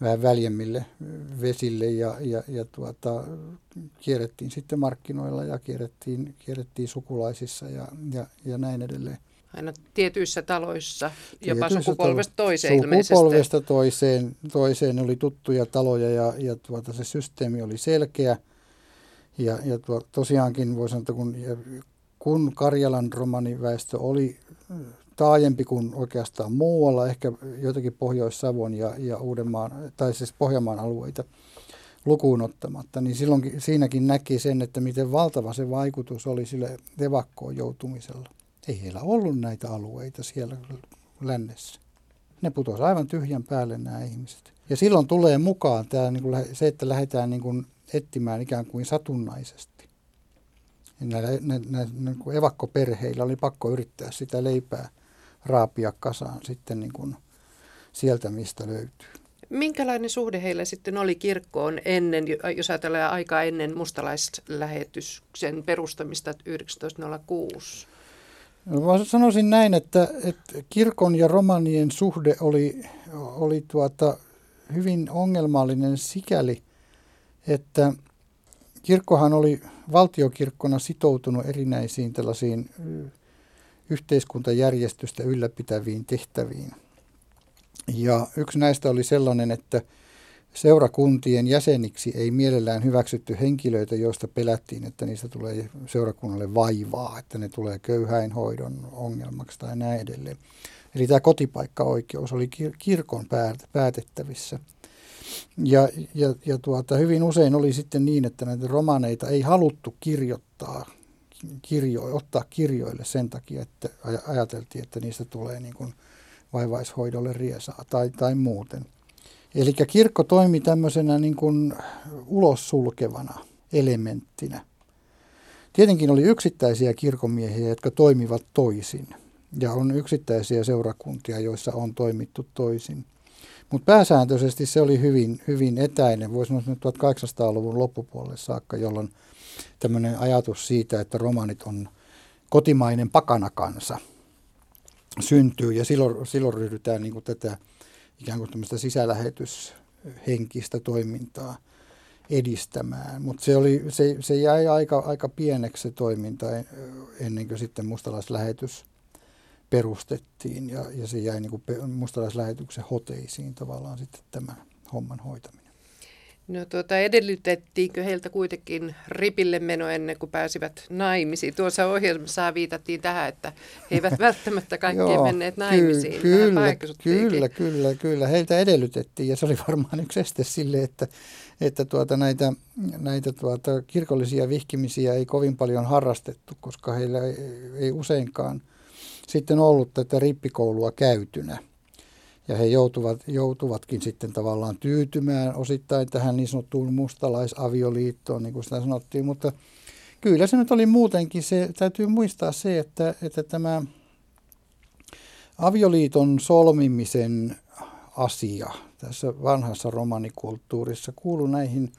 vähän väljemmille vesille ja, ja, ja tuota, kierrettiin sitten markkinoilla ja kierrettiin, kierrettiin sukulaisissa ja, ja, ja näin edelleen. Aina tietyissä taloissa, jopa tietyissä sukupolvesta toiseen Sukupolvesta toiseen, toiseen oli tuttuja taloja ja, ja tuota, se systeemi oli selkeä. Ja, ja tuo, tosiaankin voi sanoa, että kun, kun Karjalan romaniväestö oli taajempi kuin oikeastaan muualla, ehkä joitakin Pohjois-Savon ja, ja Uudenmaan, tai siis Pohjanmaan alueita lukuun ottamatta, niin silloin siinäkin näki sen, että miten valtava se vaikutus oli sille evakkoon joutumisella. Ei heillä ollut näitä alueita siellä lännessä. Ne putosi aivan tyhjän päälle nämä ihmiset. Ja silloin tulee mukaan tämä, niin kuin se, että lähdetään niin kuin etsimään ikään kuin satunnaisesti. Ja näillä, nä, nä, niin kuin evakkoperheillä oli pakko yrittää sitä leipää raapia kasaan sitten niin kuin sieltä, mistä löytyy. Minkälainen suhde heillä sitten oli kirkkoon ennen, jos ajatellaan aikaa ennen mustalaislähetyksen perustamista 1906? No, sanoisin näin, että, että kirkon ja romanien suhde oli, oli tuota, hyvin ongelmallinen sikäli, että kirkkohan oli valtiokirkkona sitoutunut erinäisiin tällaisiin yhteiskuntajärjestystä ylläpitäviin tehtäviin. Ja yksi näistä oli sellainen, että seurakuntien jäseniksi ei mielellään hyväksytty henkilöitä, joista pelättiin, että niistä tulee seurakunnalle vaivaa, että ne tulee köyhäinhoidon ongelmaksi tai näin edelleen. Eli tämä kotipaikkaoikeus oli kirkon päätettävissä. Ja, ja, ja tuota, hyvin usein oli sitten niin, että näitä romaneita ei haluttu kirjoittaa kirjo, ottaa kirjoille sen takia, että ajateltiin, että niistä tulee niin kuin vaivaishoidolle riesaa tai, tai muuten. Eli kirkko toimi tämmöisenä niin kuin ulos sulkevana elementtinä. Tietenkin oli yksittäisiä kirkomiehiä, jotka toimivat toisin. Ja on yksittäisiä seurakuntia, joissa on toimittu toisin. Mutta pääsääntöisesti se oli hyvin, hyvin etäinen, voisi sanoa 1800-luvun loppupuolelle saakka, jolloin tämmöinen ajatus siitä, että romanit on kotimainen pakanakansa syntyy ja silloin, silloin ryhdytään niin kuin tätä ikään kuin tämmöistä sisälähetyshenkistä toimintaa edistämään. Mutta se, oli, se, se jäi aika, aika pieneksi se toiminta ennen kuin sitten mustalaislähetys perustettiin ja, ja se jäi niin kuin mustalaislähetyksen hoteisiin tavallaan sitten tämän homman hoitaminen. No tuota, edellytettiinkö heiltä kuitenkin ripille meno ennen kuin pääsivät naimisiin? Tuossa ohjelmassa viitattiin tähän, että he eivät välttämättä kaikki menneet naimisiin. Kyllä, kyllä, kyllä, kyllä. Heiltä edellytettiin ja se oli varmaan yksi este sille, että, että tuota, näitä, näitä tuota, kirkollisia vihkimisiä ei kovin paljon harrastettu, koska heillä ei, ei useinkaan sitten ollut tätä rippikoulua käytynä ja he joutuvat, joutuvatkin sitten tavallaan tyytymään osittain tähän niin sanottuun mustalaisavioliittoon, niin kuin sitä sanottiin, mutta kyllä se nyt oli muutenkin, se täytyy muistaa se, että, että tämä avioliiton solmimisen asia tässä vanhassa romanikulttuurissa kuuluu näihin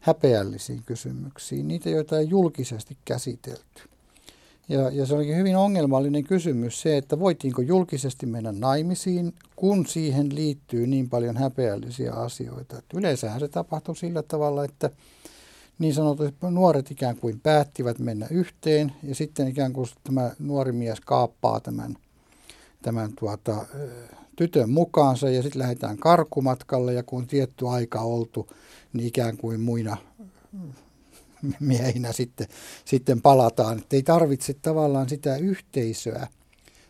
häpeällisiin kysymyksiin, niitä joita ei julkisesti käsitelty. Ja, ja se olikin hyvin ongelmallinen kysymys se, että voitiinko julkisesti mennä naimisiin, kun siihen liittyy niin paljon häpeällisiä asioita. Että yleensähän se tapahtui sillä tavalla, että niin sanotut nuoret ikään kuin päättivät mennä yhteen ja sitten ikään kuin tämä nuori mies kaappaa tämän, tämän tuota, tytön mukaansa ja sitten lähdetään karkumatkalle ja kun tietty aika oltu, niin ikään kuin muina miehinä sitten, sitten palataan. Että ei tarvitse tavallaan sitä yhteisöä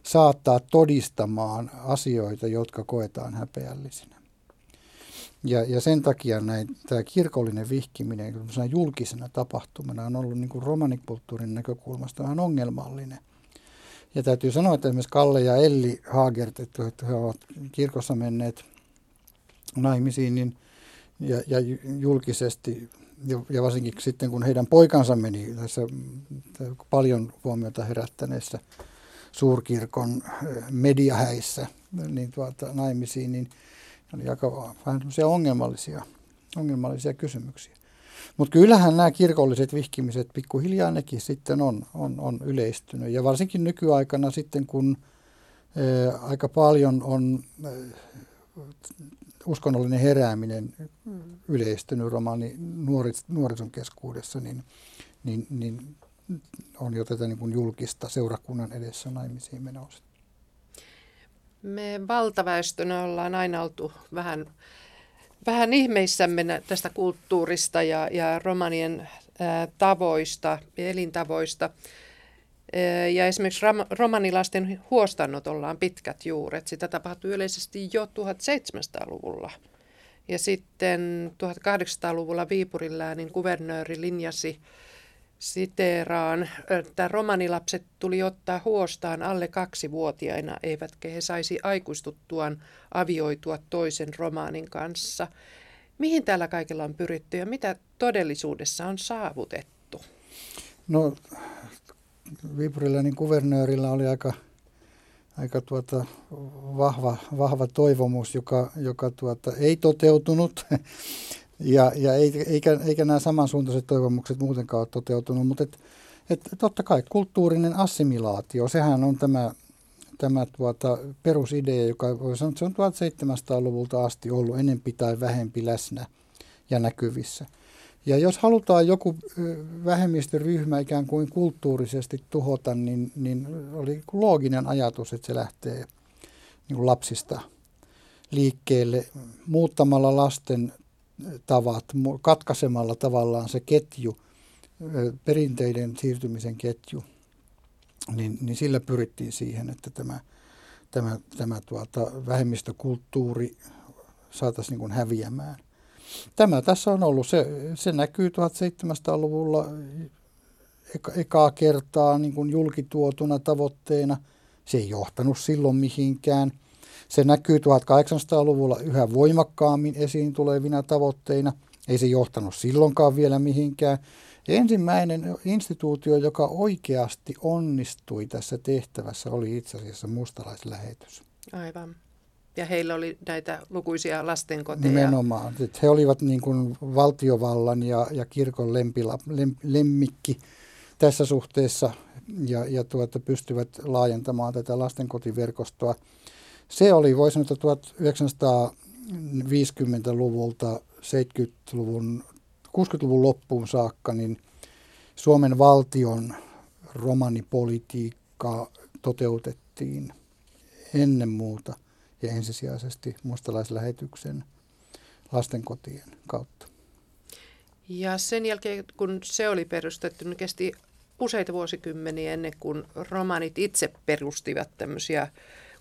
saattaa todistamaan asioita, jotka koetaan häpeällisinä. Ja, ja sen takia näin, tämä kirkollinen vihkiminen julkisena tapahtumana on ollut niin romanikulttuurin näkökulmasta vähän ongelmallinen. Ja täytyy sanoa, että esimerkiksi Kalle ja Elli Haagert, että he ovat kirkossa menneet naimisiin niin, ja, ja julkisesti, ja, varsinkin sitten kun heidän poikansa meni tässä paljon huomiota herättäneessä suurkirkon mediahäissä niin tuota, naimisiin, niin oli aika vähän ongelmallisia, ongelmallisia kysymyksiä. Mutta kyllähän nämä kirkolliset vihkimiset pikkuhiljaa nekin sitten on, on, on yleistynyt. Ja varsinkin nykyaikana sitten, kun ää, aika paljon on ää, uskonnollinen herääminen yleistynyt romani nuoris, nuorison keskuudessa, niin, niin, niin on jo tätä niin kuin julkista seurakunnan edessä naimisiin menossa. Me valtaväestönä ollaan aina oltu vähän vähän ihmeissämme tästä kulttuurista ja, ja romanien ää, tavoista, elintavoista. Ää, ja esimerkiksi ram, romanilasten huostannotolla on pitkät juuret. Sitä tapahtui yleisesti jo 1700-luvulla. Ja sitten 1800-luvulla Viipurilla niin kuvernööri linjasi siteeraan, että romanilapset tuli ottaa huostaan alle kaksivuotiaina, eivätkä he saisi aikuistuttuaan avioitua toisen romaanin kanssa. Mihin täällä kaikilla on pyritty ja mitä todellisuudessa on saavutettu? No, Viipurilla niin kuvernöörillä oli aika, aika tuota, vahva, vahva toivomus, joka, joka tuota, ei toteutunut. Ja, ja eikä, eikä nämä samansuuntaiset toivomukset muutenkaan ole toteutunut, mutta et, et totta kai kulttuurinen assimilaatio, sehän on tämä, tämä tuota, perusidea, joka voi sanoa, että se on 1700-luvulta asti ollut enempi tai vähempi läsnä ja näkyvissä. Ja jos halutaan joku vähemmistöryhmä ikään kuin kulttuurisesti tuhota, niin, niin oli looginen ajatus, että se lähtee niin kuin lapsista liikkeelle muuttamalla lasten tavat, katkaisemalla tavallaan se ketju, perinteiden siirtymisen ketju, niin, niin sillä pyrittiin siihen, että tämä, tämä, tämä tuota, vähemmistökulttuuri saataisiin niin kuin häviämään. Tämä tässä on ollut, se, se näkyy 1700-luvulla eka, ekaa kertaa niin kuin julkituotuna tavoitteena. Se ei johtanut silloin mihinkään – se näkyy 1800-luvulla yhä voimakkaammin esiin tulevina tavoitteina. Ei se johtanut silloinkaan vielä mihinkään. Ensimmäinen instituutio, joka oikeasti onnistui tässä tehtävässä, oli itse asiassa mustalaislähetys. Aivan. Ja heillä oli näitä lukuisia lastenkoteja. Nimenomaan. Että he olivat niin kuin valtiovallan ja, ja kirkon lempila, lem, lemmikki tässä suhteessa ja, ja tuota, pystyvät laajentamaan tätä lastenkotiverkostoa. Se oli, voisi sanoa, 1950-luvulta 70-luvun, 60-luvun loppuun saakka, niin Suomen valtion romanipolitiikka toteutettiin ennen muuta ja ensisijaisesti mustalaislähetyksen lastenkotien kautta. Ja sen jälkeen, kun se oli perustettu, niin kesti useita vuosikymmeniä ennen kuin romanit itse perustivat tämmöisiä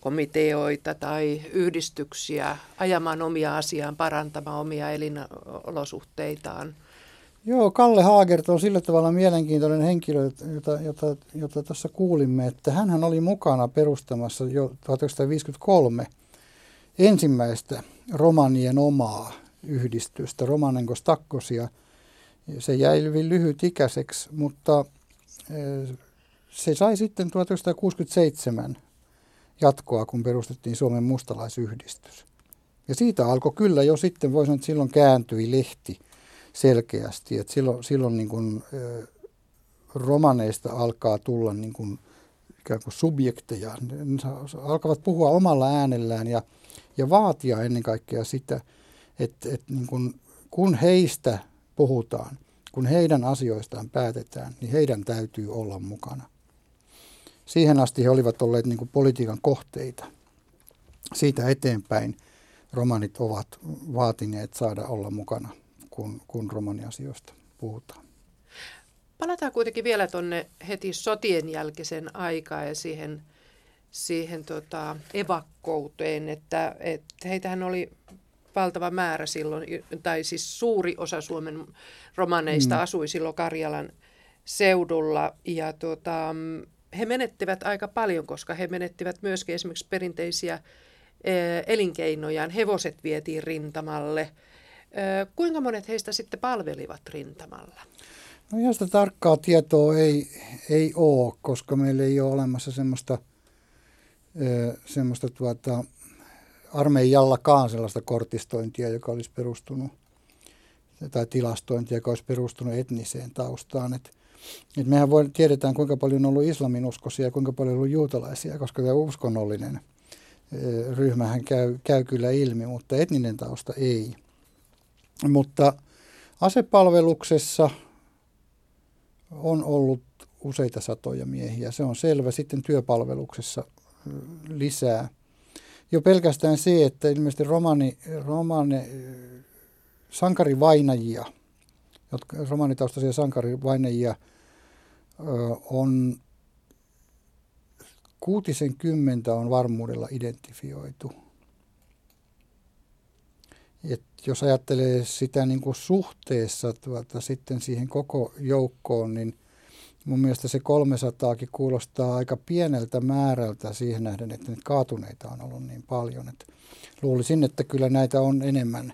komiteoita tai yhdistyksiä ajamaan omia asiaan, parantamaan omia elinolosuhteitaan. Joo, Kalle Haagert on sillä tavalla mielenkiintoinen henkilö, jota, jota, jota tuossa kuulimme, että hän oli mukana perustamassa jo 1953 ensimmäistä romanien omaa yhdistystä, Romanenkos Takkosia. Se jäi hyvin lyhyt ikäiseksi, mutta eh, se sai sitten 1967 jatkoa, kun perustettiin Suomen mustalaisyhdistys. Ja siitä alkoi kyllä jo sitten, voisi sanoa, että silloin kääntyi lehti selkeästi. Että silloin silloin niin kuin, romaneista alkaa tulla niin kuin, ikään kuin subjekteja. Ne alkavat puhua omalla äänellään ja, ja vaatia ennen kaikkea sitä, että, että niin kuin, kun heistä puhutaan, kun heidän asioistaan päätetään, niin heidän täytyy olla mukana. Siihen asti he olivat olleet niin politiikan kohteita. Siitä eteenpäin romanit ovat vaatineet saada olla mukana, kun, kun romaniasioista puhutaan. Palataan kuitenkin vielä tuonne heti sotien jälkeisen aikaa ja siihen, siihen tota evakkouteen, että, että heitähän oli valtava määrä silloin, tai siis suuri osa Suomen romaneista mm. asui silloin Karjalan seudulla. Ja tota, he menettivät aika paljon, koska he menettivät myöskin esimerkiksi perinteisiä elinkeinojaan. Hevoset vietiin rintamalle. Kuinka monet heistä sitten palvelivat rintamalla? No ihan sitä tarkkaa tietoa ei, ei ole, koska meillä ei ole olemassa semmoista, semmoista tuota, armeijallakaan sellaista kortistointia, joka olisi perustunut, tai tilastointia, joka olisi perustunut etniseen taustaan. Et, et mehän voi, tiedetään, kuinka paljon on ollut islaminuskoisia ja kuinka paljon on ollut juutalaisia, koska tämä uskonnollinen ryhmähän käy, käy kyllä ilmi, mutta etninen tausta ei. Mutta asepalveluksessa on ollut useita satoja miehiä, se on selvä. Sitten työpalveluksessa lisää. Jo pelkästään se, että ilmeisesti romani, romani sankarivainajia, jotka, romanitaustaisia sankarivainajia on kuutisen kymmentä on varmuudella identifioitu. Et jos ajattelee sitä niin kuin suhteessa tuota, sitten siihen koko joukkoon, niin mun mielestä se 300 kuulostaa aika pieneltä määrältä siihen nähden, että nyt kaatuneita on ollut niin paljon. Et luulisin, että kyllä näitä on enemmän,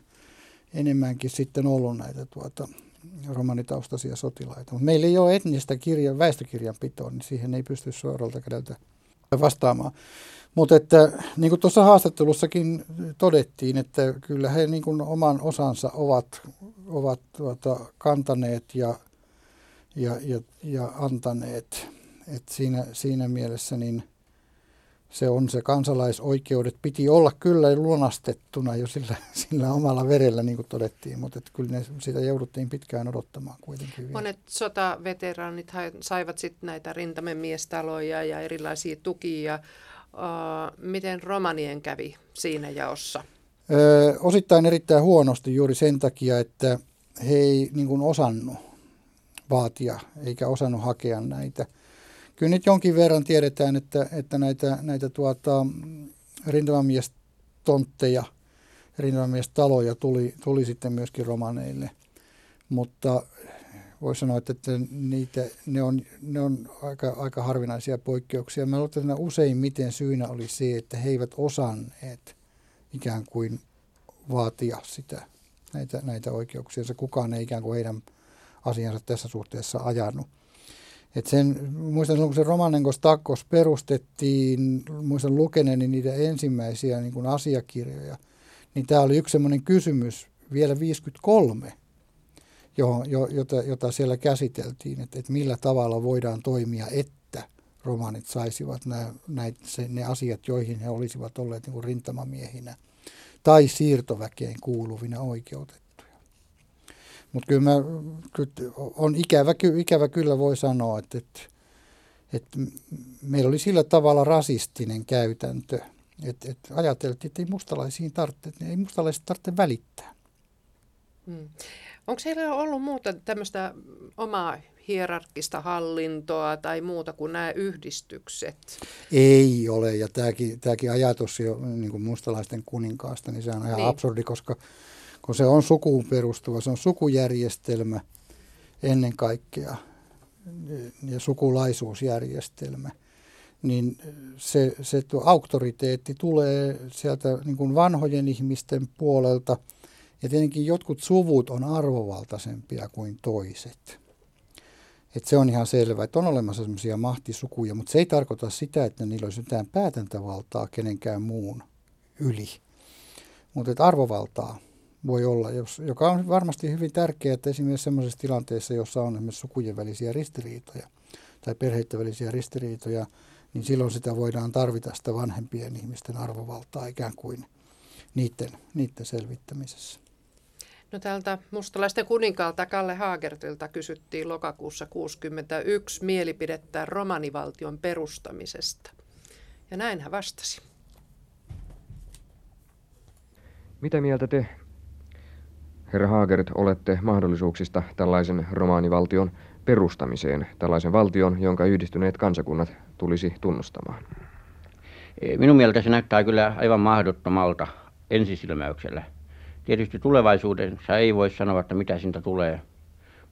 enemmänkin sitten ollut näitä tuota, romanitaustaisia sotilaita. Mutta meillä ei ole etnistä kirja, väestökirjanpitoa, niin siihen ei pysty suoralta kädeltä vastaamaan. Mutta että niin kuin tuossa haastattelussakin todettiin, että kyllä he niin kuin oman osansa ovat, ovat tuota, kantaneet ja, ja, ja, ja antaneet. Et siinä, siinä mielessä niin se on se kansalaisoikeudet. Piti olla kyllä lunastettuna jo sillä, sillä omalla verellä, niin kuin todettiin, mutta että kyllä ne, sitä jouduttiin pitkään odottamaan kuitenkin. Vielä. Monet sotaveteraanit saivat sitten näitä rintamemiestaloja ja erilaisia tukia. Uh, miten romanien kävi siinä jaossa? Ö, osittain erittäin huonosti juuri sen takia, että he ei niin kuin osannut vaatia eikä osannut hakea näitä – kyllä nyt jonkin verran tiedetään, että, että näitä, näitä tuota, rintamamietontteja, rintamamiestaloja tuli, tuli sitten myöskin romaneille. Mutta voi sanoa, että, että niitä, ne on, ne on aika, aika harvinaisia poikkeuksia. Mä luulen, että useimmiten syynä oli se, että he eivät osanneet ikään kuin vaatia sitä, näitä, näitä oikeuksia. Se kukaan ei ikään kuin heidän asiansa tässä suhteessa ajanut. Et sen, muistan silloin, kun se Romanenkos Takkos perustettiin, muistan lukeneeni niitä ensimmäisiä niin kuin asiakirjoja, niin tämä oli yksi sellainen kysymys vielä 53, jo, jo, jota, jota siellä käsiteltiin, että, että millä tavalla voidaan toimia, että romanit saisivat nämä, näitä, se, ne asiat, joihin he olisivat olleet niin kuin rintamamiehinä tai siirtoväkeen kuuluvina oikeutettuja. Mutta kyllä, mä, on ikävä, ikävä kyllä voi sanoa, että, että, että meillä oli sillä tavalla rasistinen käytäntö, että, että ajateltiin, että ei mustalaisiin tarvitse, ei mustalaiset tarvitse välittää. Hmm. Onko heillä ollut muuta tämmöistä omaa hierarkista hallintoa tai muuta kuin nämä yhdistykset? Ei ole, ja tämäkin, tämäkin ajatus jo niin kuin mustalaisten kuninkaasta, niin se on ihan niin. absurdi, koska kun se on sukuun perustuva, se on sukujärjestelmä ennen kaikkea ja sukulaisuusjärjestelmä, niin se, se tuo auktoriteetti tulee sieltä niin kuin vanhojen ihmisten puolelta, ja tietenkin jotkut suvut on arvovaltaisempia kuin toiset. Et se on ihan selvä, että on olemassa sellaisia mahtisukuja, mutta se ei tarkoita sitä, että niillä olisi mitään päätäntävaltaa kenenkään muun yli. Mutta arvovaltaa voi olla, jos, joka on varmasti hyvin tärkeää, että esimerkiksi sellaisessa tilanteessa, jossa on esimerkiksi sukujen välisiä ristiriitoja tai perheiden välisiä ristiriitoja, niin silloin sitä voidaan tarvita sitä vanhempien ihmisten arvovaltaa ikään kuin niiden, niiden selvittämisessä. No täältä mustalaisten kuninkaalta Kalle Haagertilta kysyttiin lokakuussa 61 mielipidettä romanivaltion perustamisesta. Ja näin hän vastasi. Mitä mieltä te, herra Haagert, olette mahdollisuuksista tällaisen romaanivaltion perustamiseen, tällaisen valtion, jonka yhdistyneet kansakunnat tulisi tunnustamaan? Minun mielestä se näyttää kyllä aivan mahdottomalta ensisilmäyksellä. Tietysti tulevaisuudessa ei voi sanoa, että mitä siitä tulee.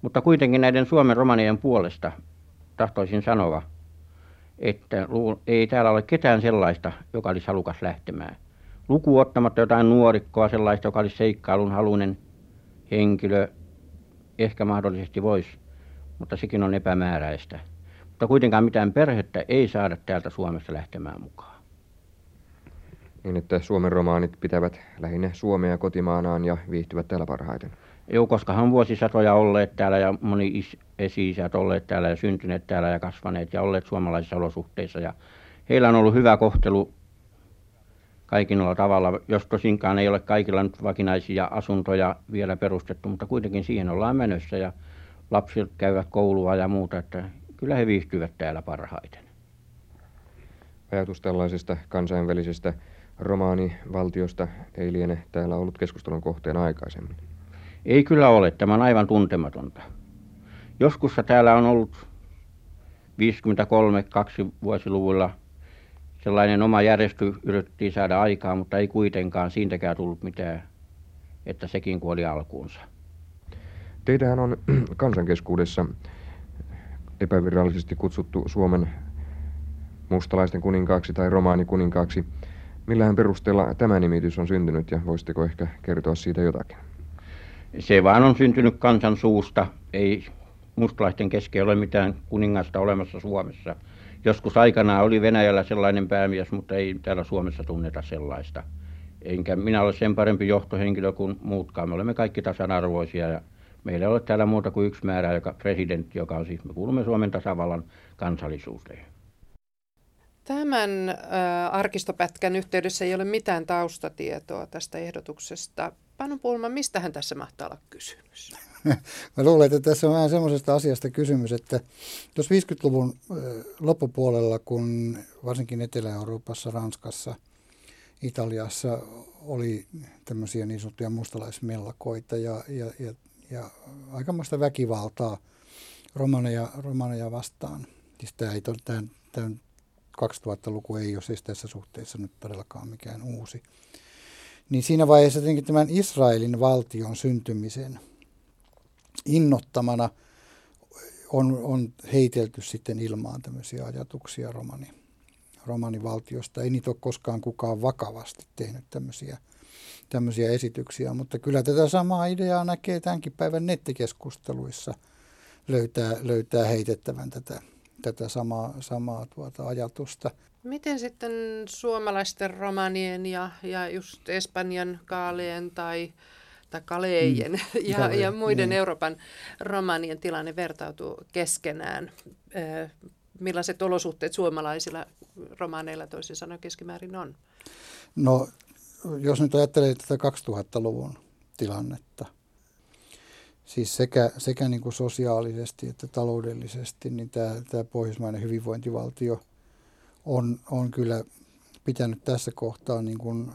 Mutta kuitenkin näiden Suomen romanien puolesta tahtoisin sanoa, että ei täällä ole ketään sellaista, joka olisi halukas lähtemään. Luku ottamatta jotain nuorikkoa, sellaista, joka olisi seikkailun halunen henkilö, ehkä mahdollisesti voisi, mutta sekin on epämääräistä. Mutta kuitenkaan mitään perhettä ei saada täältä Suomesta lähtemään mukaan. Niin, että Suomen romaanit pitävät lähinnä Suomea kotimaanaan ja viihtyvät täällä parhaiten. Joo, koska on vuosisatoja olleet täällä ja moni esi-isät olleet täällä ja syntyneet täällä ja kasvaneet ja olleet suomalaisissa olosuhteissa. Ja heillä on ollut hyvä kohtelu kaikilla tavalla, jos tosinkaan ei ole kaikilla nyt vakinaisia asuntoja vielä perustettu, mutta kuitenkin siihen ollaan menossa ja lapset käyvät koulua ja muuta, että kyllä he viihtyvät täällä parhaiten. Ajatus tällaisesta kansainvälisestä romaanivaltiosta ei liene täällä ollut keskustelun kohteena aikaisemmin. Ei kyllä ole. Tämä on aivan tuntematonta. Joskus täällä on ollut 53 2 vuosiluvulla sellainen oma järjestö yritettiin saada aikaa, mutta ei kuitenkaan siitäkään tullut mitään, että sekin kuoli alkuunsa. Teidähän on kansankeskuudessa epävirallisesti kutsuttu Suomen mustalaisten kuninkaaksi tai romaanikuninkaaksi. Millähän perusteella tämä nimitys on syntynyt ja voisitteko ehkä kertoa siitä jotakin? Se vaan on syntynyt kansan suusta. Ei mustalaisten kesken ole mitään kuningasta olemassa Suomessa. Joskus aikanaan oli Venäjällä sellainen päämies, mutta ei täällä Suomessa tunneta sellaista. Enkä minä ole sen parempi johtohenkilö kuin muutkaan. Me olemme kaikki tasanarvoisia ja meillä ei ole täällä muuta kuin yksi määrä, joka presidentti, joka on siis, me kuulumme Suomen tasavallan kansallisuuteen. Tämän äh, arkistopätkän yhteydessä ei ole mitään taustatietoa tästä ehdotuksesta. Panu Pulma, mistähän tässä mahtaa olla kysymys? Mä luulen, että tässä on vähän semmoisesta asiasta kysymys, että tuossa 50-luvun loppupuolella, kun varsinkin Etelä-Euroopassa, Ranskassa, Italiassa oli tämmöisiä niin sanottuja mustalaismellakoita ja, ja, ja, ja aikamoista väkivaltaa romaneja, romaneja vastaan. Siis tämä, ei, tämä, tämä 2000-luku ei ole siis tässä suhteessa nyt todellakaan mikään uusi. Niin siinä vaiheessa tietenkin tämän Israelin valtion syntymisen innottamana on, on heitelty sitten ilmaan tämmöisiä ajatuksia romani, romanivaltiosta. Ei niitä ole koskaan kukaan vakavasti tehnyt tämmöisiä, tämmöisiä esityksiä, mutta kyllä tätä samaa ideaa näkee tämänkin päivän nettikeskusteluissa löytää, löytää heitettävän tätä, tätä samaa, samaa tuota ajatusta. Miten sitten suomalaisten romanien ja, ja just Espanjan kaalien tai, tai kalejen mm, ja, ja muiden niin. Euroopan romanien tilanne vertautuu keskenään? millaiset olosuhteet suomalaisilla romaneilla toisin sanoen keskimäärin on? No, jos nyt ajattelee tätä 2000-luvun tilannetta – siis sekä, sekä niin kuin sosiaalisesti että taloudellisesti, niin tämä, tämä pohjoismainen hyvinvointivaltio on, on kyllä pitänyt tässä kohtaa niin kuin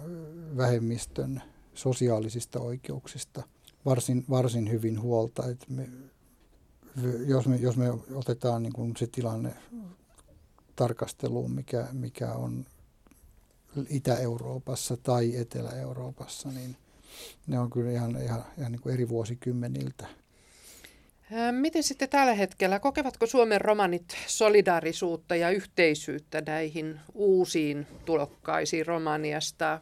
vähemmistön sosiaalisista oikeuksista varsin, varsin hyvin huolta. Että me, jos, me, jos me otetaan niin kuin se tilanne tarkasteluun, mikä, mikä on Itä-Euroopassa tai Etelä-Euroopassa, niin ne on kyllä ihan, ihan, ihan niin kuin eri vuosikymmeniltä. Miten sitten tällä hetkellä, kokevatko Suomen romanit solidaarisuutta ja yhteisyyttä näihin uusiin tulokkaisiin Romaniasta,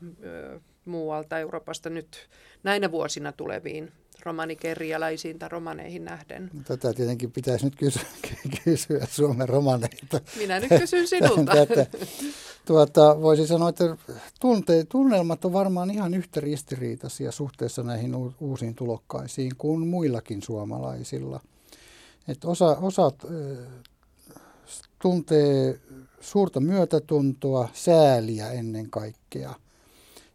muualta Euroopasta nyt näinä vuosina tuleviin romanikerjäläisiin tai romaneihin nähden? Tätä tietenkin pitäisi nyt kysyä, kysyä Suomen romaneilta. Minä nyt kysyn sinulta. Tätä, tuota, voisi sanoa, että tunte, tunnelmat on varmaan ihan yhtä ristiriitaisia suhteessa näihin uusiin tulokkaisiin kuin muillakin suomalaisilla. Et osa, osat tuntee suurta myötätuntoa, sääliä ennen kaikkea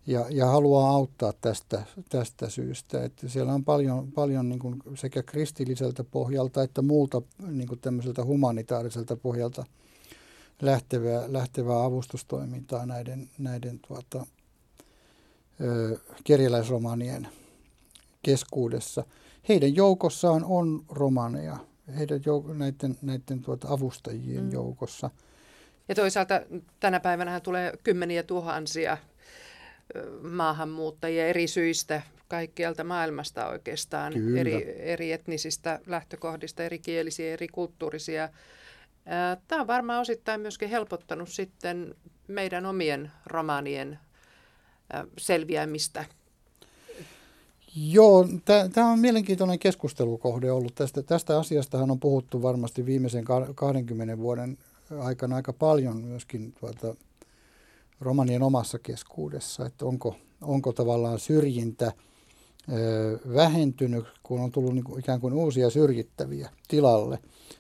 ja, ja haluaa auttaa tästä, tästä syystä. Että siellä on paljon, paljon niin kuin sekä kristilliseltä pohjalta että muulta niin kuin tämmöiseltä humanitaariselta pohjalta lähtevää, lähtevää avustustoimintaa näiden, näiden tuota, ö, kerjäläisromanien keskuudessa. Heidän joukossaan on romaneja, heidän jouk- näiden, näiden tuota avustajien mm. joukossa. Ja toisaalta tänä päivänä tulee kymmeniä tuhansia maahanmuuttajia eri syistä kaikkialta maailmasta oikeastaan, eri, eri etnisistä lähtökohdista, eri kielisiä, eri kulttuurisia. Tämä on varmaan osittain myöskin helpottanut sitten meidän omien romaanien selviämistä. Joo, tämä on mielenkiintoinen keskustelukohde ollut. Tästä, tästä asiastahan on puhuttu varmasti viimeisen 20 vuoden aikana aika paljon myöskin tuota, romanien omassa keskuudessa, että onko, onko tavallaan syrjintä ö, vähentynyt, kun on tullut niin kuin, ikään kuin uusia syrjittäviä tilalle,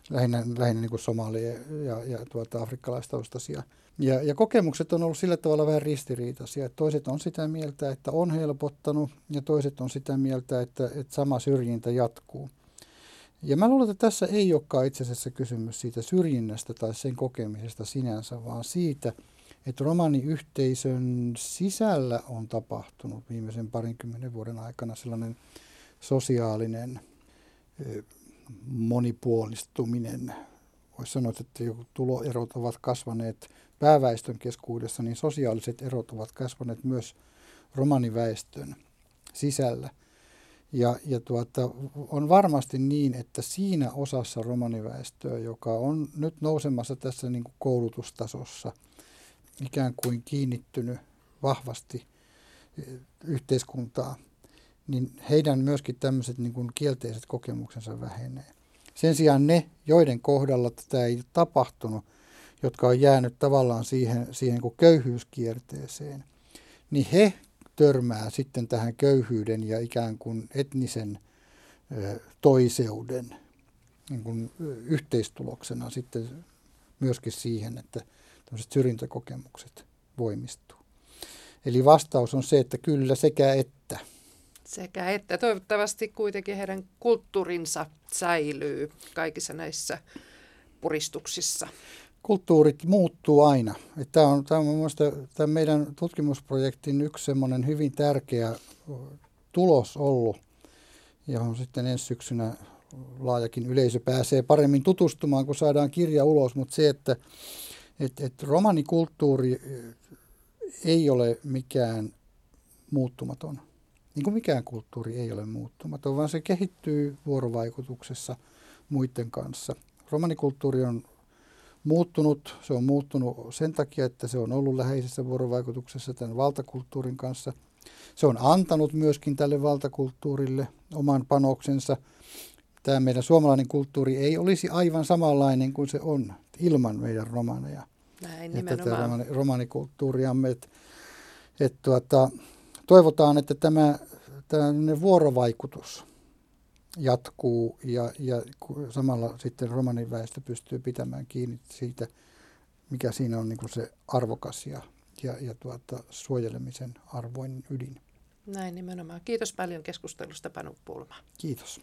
lähinnä, lähinnä niin kuin somalia ja, ja tuota, afrikkalaistaustaisia. Ja, ja kokemukset on ollut sillä tavalla vähän ristiriitaisia, että toiset on sitä mieltä, että on helpottanut, ja toiset on sitä mieltä, että, että sama syrjintä jatkuu. Ja mä luulen, että tässä ei olekaan itse asiassa kysymys siitä syrjinnästä tai sen kokemisesta sinänsä, vaan siitä, että romaniyhteisön sisällä on tapahtunut viimeisen parinkymmenen vuoden aikana sellainen sosiaalinen monipuolistuminen. Voisi sanoa, että tuloerot ovat kasvaneet pääväestön keskuudessa, niin sosiaaliset erot ovat kasvaneet myös romaniväestön sisällä. Ja, ja tuota, on varmasti niin, että siinä osassa romaniväestöä, joka on nyt nousemassa tässä niin kuin koulutustasossa – ikään kuin kiinnittynyt vahvasti e, yhteiskuntaa, niin heidän myöskin tämmöiset niin kuin kielteiset kokemuksensa vähenee. Sen sijaan ne, joiden kohdalla tätä ei tapahtunut, jotka on jäänyt tavallaan siihen, siihen kuin köyhyyskierteeseen, niin he törmää sitten tähän köyhyyden ja ikään kuin etnisen ö, toiseuden niin kuin yhteistuloksena sitten myöskin siihen, että tämmöiset syrjintäkokemukset voimistuu. Eli vastaus on se, että kyllä sekä että. Sekä että. Toivottavasti kuitenkin heidän kulttuurinsa säilyy kaikissa näissä puristuksissa. Kulttuurit muuttuu aina. Tämä on, tämä on mielestäni tämän meidän tutkimusprojektin yksi semmoinen hyvin tärkeä tulos ollut, johon sitten ensi syksynä laajakin yleisö pääsee paremmin tutustumaan, kun saadaan kirja ulos, mutta se, että että et romanikulttuuri ei ole mikään muuttumaton. Niin kuin mikään kulttuuri ei ole muuttumaton, vaan se kehittyy vuorovaikutuksessa muiden kanssa. Romanikulttuuri on muuttunut. Se on muuttunut sen takia, että se on ollut läheisessä vuorovaikutuksessa tämän valtakulttuurin kanssa. Se on antanut myöskin tälle valtakulttuurille oman panoksensa. Tämä meidän suomalainen kulttuuri ei olisi aivan samanlainen kuin se on ilman meidän romaneja. Näin, ja tätä romani, romanikulttuuriamme. Et, et tuota, toivotaan, että tämä tämmöinen vuorovaikutus jatkuu ja, ja samalla sitten romaniväestö pystyy pitämään kiinni siitä, mikä siinä on niin kuin se arvokas ja, ja, ja tuota, suojelemisen arvoinen ydin. Näin nimenomaan. Kiitos paljon keskustelusta Panu Pulma. Kiitos.